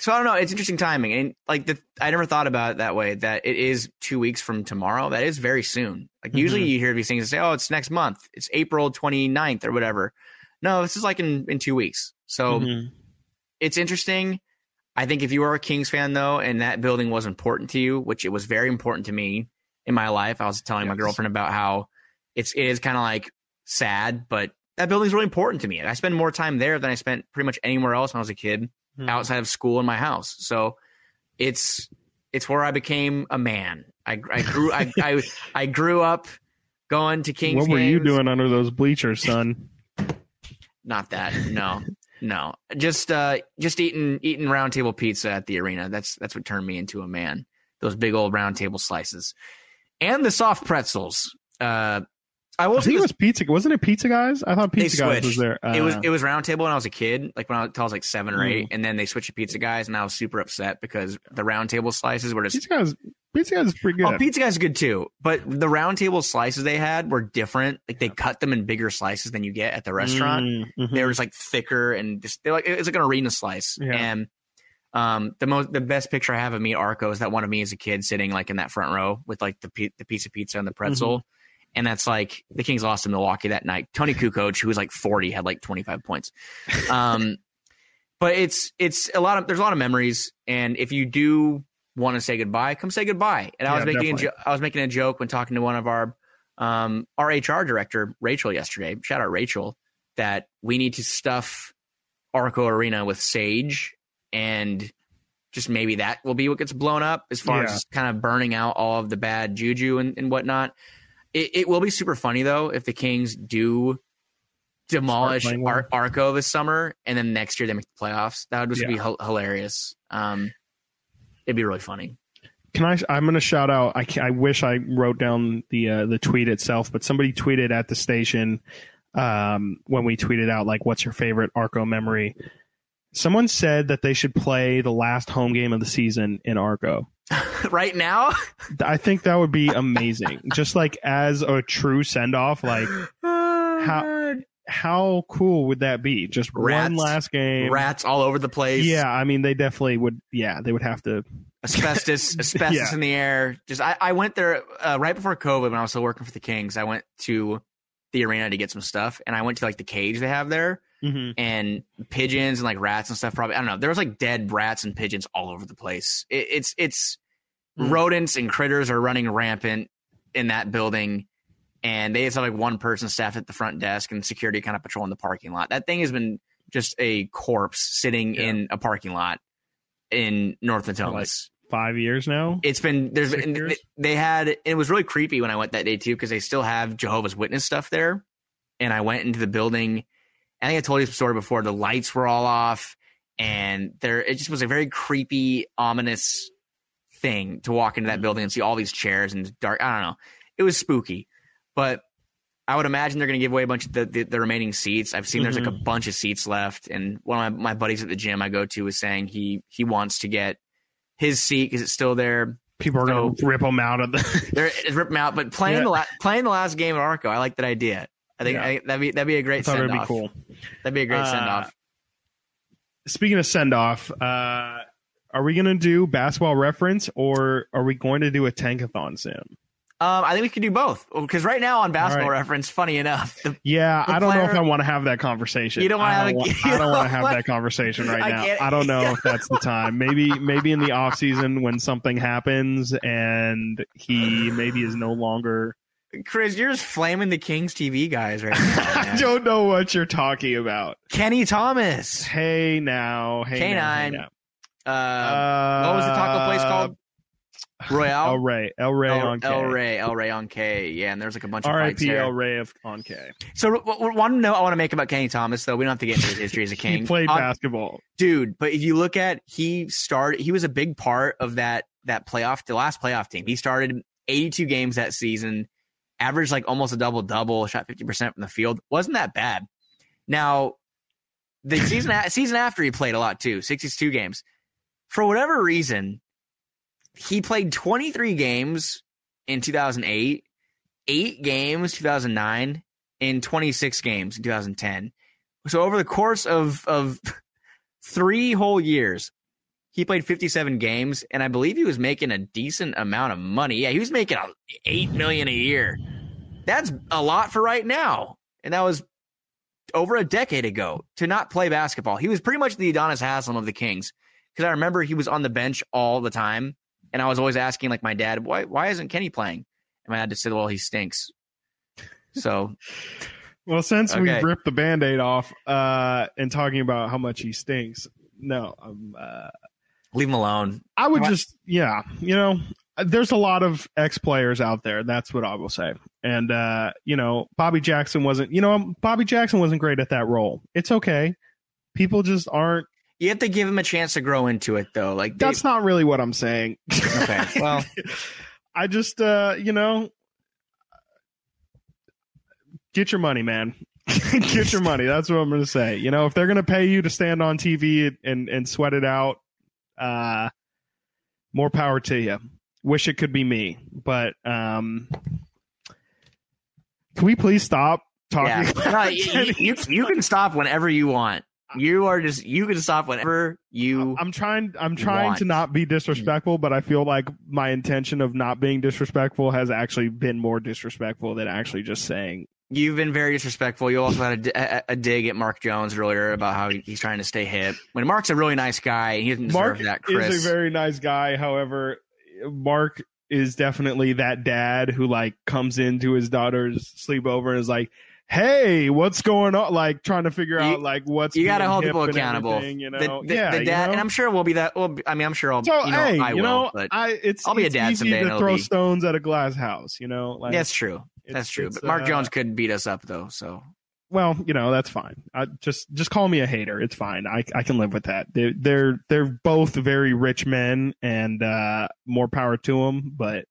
so I don't know. It's interesting timing, and like the, I never thought about it that way. That it is two weeks from tomorrow. That is very soon. Like usually Mhm. you hear these things and say, "Oh, it's next month. It's April 29th or whatever." No, this is like in in two weeks. So Mhm. it's interesting. I think if you are a Kings fan though, and that building was important to you, which it was very important to me in my life, I was telling my girlfriend about how it's it is kind of like sad, but that building's really important to me. I spend more time there than I spent pretty much anywhere else when I was a kid Mhm. outside of school and my house. So it's it's where I became a man. I, I grew I, I I grew up going to Kings. What were you doing under those bleachers, son? Not that. No. No. Just uh just eating eating round table pizza at the arena. That's that's what turned me into a man. Those big old round table slices. And the soft pretzels. Uh I I think it was pizza. Wasn't it Pizza Guys? I thought Pizza Guys was there. it was Uh, it was round table when I was a kid, like when I, I was like seven or Mm. eight, and then they switched to pizza guys, and I was super upset because the round table slices were just Pizza Guys. Pizza Guys is pretty good. Oh, pizza guys are good too, but the round table slices they had were different. Like they cut them in bigger slices than you get at the restaurant. Mm, mhm. They were just like thicker and just they're like it's like an arena slice. Yeah. And um, the most the best picture I have of me at Arco is that one of me as a kid sitting like in that front row with like the the piece of pizza and the pretzel. Mm-hmm. And that's like the Kings lost to Milwaukee that night. Toni Kukoc, who was like 40, had like 25 points. Um, [laughs] but it's it's a lot of there's a lot of memories, and if you do want to say goodbye, come say goodbye. And I Yeah, was making a jo- I was making a joke when talking to one of our um, our HR director Rachel yesterday. Shout out Rachel that we need to stuff Arco Arena with sage and just maybe that will be what gets blown up as far Yeah. as kind of burning out all of the bad juju and, and whatnot. It, it will be super funny though if the Kings do demolish. Ar- Arco this summer and then next year they make the playoffs. That would just be Yeah. hil- hilarious. Um, it'd be really funny. Can I? I'm going to shout out. I, I wish I wrote down the uh, the tweet itself, but somebody tweeted at the station um, when we tweeted out like, "What's your favorite Arco memory?" Someone said that they should play the last home game of the season in Arco. [laughs] right now, I think that would be [laughs] amazing. Just like as a true send off, like how how cool would that be? Just Rats. one last game. rats all over the place. Yeah, I mean they definitely would. Yeah, they would have to. asbestos, [laughs] asbestos Yeah. in the air. Just I, I went there uh, right before COVID when I was still working for the Kings. I went to the arena to get some stuff, and I went to like the cage they have there, Mhm. and pigeons and like rats and stuff. Probably I don't know. There was like dead rats and pigeons all over the place. It, it's it's Mm. rodents and critters are running rampant in that building. And they just have like one person staff at the front desk and security kind of patrolling the parking lot. That thing has been just a corpse sitting Yeah. in a parking lot in North Natomas Five years now. it's been there's Six been they had it was really creepy when I went that day too because they still have Jehovah's Witness stuff there, and I went into the building. I think I told you the story before. The lights were all off, and there it just was a very creepy, ominous thing to walk into that building and see all these chairs and dark. I don't know. It was spooky, but I would imagine they're going to give away a bunch of the, the, the remaining seats. I've seen there's like a bunch of seats left, and one of my, my buddies at the gym I go to was saying he he wants to get his seat because it's still there. People are going to rip them out of the. [laughs] There, rip them out. But playing Yeah. the la- playing the last game at Arco, I like that idea. I think, Yeah. I that'd be that'd be a great thought send it'd be off. cool. That'd be a great Uh, send off. Speaking of send off, uh, are we going to do basketball reference or are we going to do a tankathon sim? Um, I think we could do both because right now on Basketball All right. Reference, funny enough, the, Yeah, The I don't know if I want to have that conversation. You don't wanna have don't, [laughs] I don't don't want to have that conversation right [laughs] now. it. I don't know if that's the [laughs] time. Maybe maybe in the off season when something happens and he maybe is no longer. Chris, you're just flaming the Kings TV guys right now. I don't know what you're talking about. Kenny Thomas. Hey now, hey now, hey now. Uh, what was the taco place called? El Royale. Ray, El Rey El, on K. El Rey, El Rey on K. Yeah, and there's like a bunch of R.I.P. El Rey of on K. So, one note I want to make about Kenny Thomas, though, we don't have to get into his history as a [laughs] king. He played On- basketball. dude. But if you look at he started, he was a big part of that that playoff, the last playoff team. He started 82 games that season, averaged like almost a double double, shot 50% from the field. Wasn't that bad. Now, the season season after he played a lot too, 62 games. For whatever reason, he played 23 games in 2008, eight games 2009, and 26 games in 2010. So over the course of of [laughs] three whole years, he played 57 games, and I believe he was making a decent amount of money. Yeah, he was making eight million a year. That's a lot for right now, and that was over a decade ago to not play basketball. He was pretty much the Udonis Haslem of the Kings because I remember he was on the bench all the time, and I was always asking like my dad, why why isn't Kenny playing? And my dad just said, well, he stinks. So. [laughs] well, since okay. we've ripped the band-aid off uh, and talking about how much he stinks, no, um, uh, leave him alone. I would just, yeah, you know, there's a lot of ex players out there. That's what I will say. And uh, you know, Bobby Jackson wasn't. You know, Bobby Jackson wasn't great at that role. It's okay. People just aren't. You have to give him a chance to grow into it, though. Like they, that's not really what I'm saying. Okay. Well, [laughs] I just, uh, you know, get your money, man. [laughs] get your money. That's what I'm going to say. You know, if they're going to pay you to stand on TV and and sweat it out, uh, more power to you. Wish it could be me, but um, can we please stop talking? [laughs] Yeah. No, you, you, you can stop whenever you want. You are just you can stop whenever you. I'm trying. I'm trying want. to not be disrespectful, but I feel like my intention of not being disrespectful has actually been more disrespectful than actually just saying You've been very disrespectful. You also had a, a, dig at Mark Jones earlier about how he's trying to stay hip. When Mark's a really nice guy, he doesn't Mark deserve that. Chris is a very nice guy. However, Mark is definitely that dad who like comes into his daughter's sleepover and is like, "Hey, what's going on?" Like trying to figure you, out like what's you got to hold people accountable. You know, the, the, yeah, the dad, you know? and I'm sure we'll be that. Well, I mean, I'm sure I'll. So you know, hey, I you know, but I it's I'll be it's a dad someday. to throw be... stones at a glass house. You know, like, that's true. That's true. But Mark uh, Jones couldn't beat us up though, so well, you know that's fine. I, just just call me a hater. It's fine. I I can live with that. They're they're they're both very rich men, and uh, more power to them. But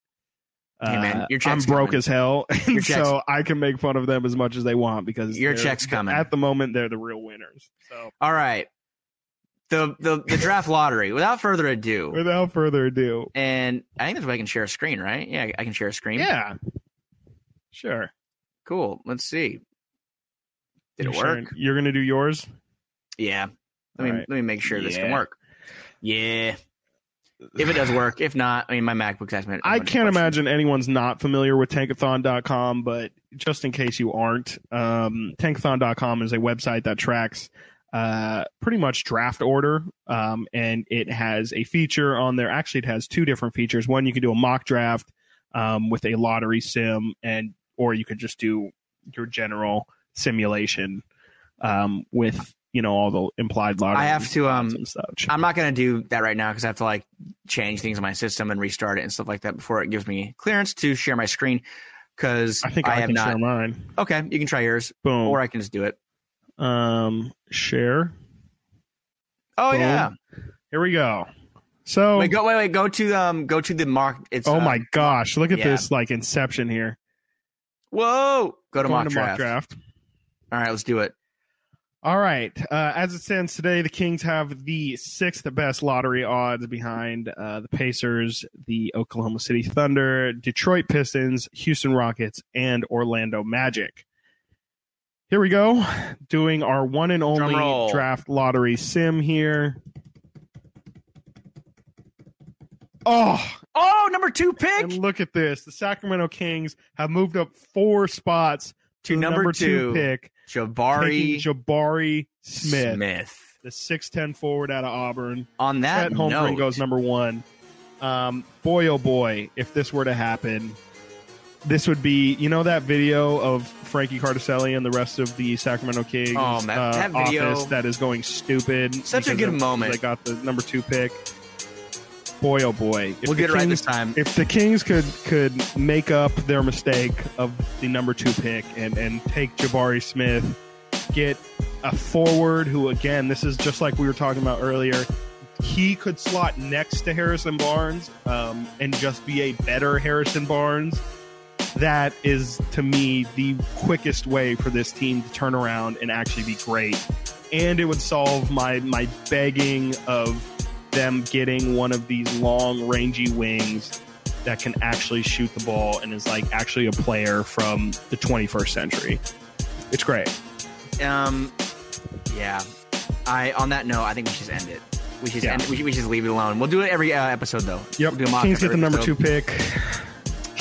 hey man, uh, your check's I'm broke coming. as hell, [laughs] and so I can make fun of them as much as they want because your check's coming. At the moment, they're the real winners. So all right, the the the draft lottery. Without further ado. Without further ado. And I think that's why I can share a screen, right? Yeah, I can share a screen. Yeah. Sure. Cool. Let's see. Did you're it work? Sharing, you're gonna do yours. Yeah. Let me right. let me make sure yeah. this can work. Yeah. If it does work, if not, I mean my MacBook's asking me. I can't imagine anyone's not familiar with tankathon.com, but just in case you aren't, um, tankathon.com is a website that tracks uh, pretty much draft order, um, and it has a feature on there. Actually, it has two different features. One, you can do a mock draft um, with a lottery sim, and or you could just do your general simulation um, with you know all the implied lottery. I have to um. I'm not going to do that right now because I have to like change things in my system and restart it and stuff like that before it gives me clearance to share my screen. Because I think I, I have can not. share mine. Okay, you can try yours, Boom. or I can just do it. Um, share. Oh Boom. yeah. Here we go. So Wait, go wait wait go to um go to the mark. It's oh uh, my gosh, look at yeah. this like Inception here. Whoa! Go to mock to draft. mock draft. All right, let's do it. All right. Uh, as it stands today, the Kings have the sixth best lottery odds behind uh, the Pacers, the Oklahoma City Thunder, Detroit Pistons, Houston Rockets, and Orlando Magic. Here we go. Doing our one and only draft lottery sim here. Oh, Oh, number two pick and look at this. The Sacramento Kings have moved up four spots to the number, two pick, Jabari Jabari Smith, Smith. the 6'10 forward out of Auburn. On that Chet Holmgren note, goes number one. Um, boy, oh boy, if this were to happen, this would be, you know, that video of Frankie Cartoscelli and the rest of the Sacramento Kings Oh, uh, that video- office that is going stupid. Such a good moment. They got the number two pick. Boy, oh boy, if we'll get it right Kings this time. if the Kings could could make up their mistake of the number two pick and and take Jabari Smith, get a forward who again, this is just like we were talking about earlier. he could slot next to Harrison Barnes um, and just be a better Harrison Barnes, that is to me the quickest way for this team to turn around and actually be great. And it would solve my my begging of them getting one of these long, rangy wings that can actually shoot the ball and is like actually a player from the 21st century. It's great. Um, yeah. I on that note, I think we should end it. We should Yeah. end, we, should, we should leave it alone. We'll do it every uh, episode though. Yep. We'll do a mock Kings get the number episode. two pick.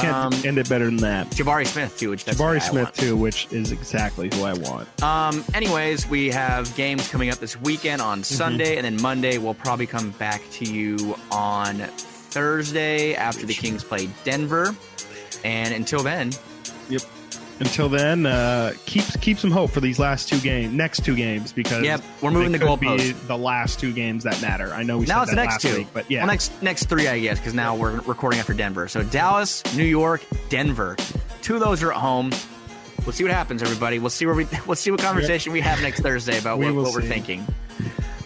Can't Um, end it better than that. Jabari Smith too, which Jabari Smith too, which is exactly who I want. Um, anyways, we have games coming up this weekend on Mm-hmm. Sunday, and then Monday we'll probably come back to you on Thursday after the Kings play Denver. And until then, Yep. Until then, uh, keep keep some hope for these last two games, next two games, because Yep, we're moving the goalpost. the last two games that matter. I know we now said it's the next last two, week, but yeah, well, next next three, I guess, because now we're recording after Denver. So Dallas, New York, Denver. Two of those are at home. We'll see what happens, everybody. We'll see where we [laughs] we'll see what conversation we have next Thursday about We what, what we're thinking.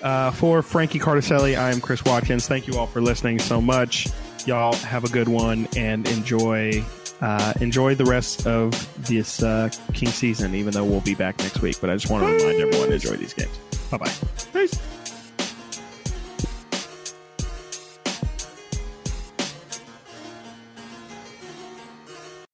Uh, for Frankie Cartoscelli, I am Chris Watkins. Thank you all for listening so much. Y'all have a good one and enjoy uh, enjoy the rest of this uh, King season. Even though we'll be back next week, but I just want to remind everyone to enjoy these games. Bye bye. Peace.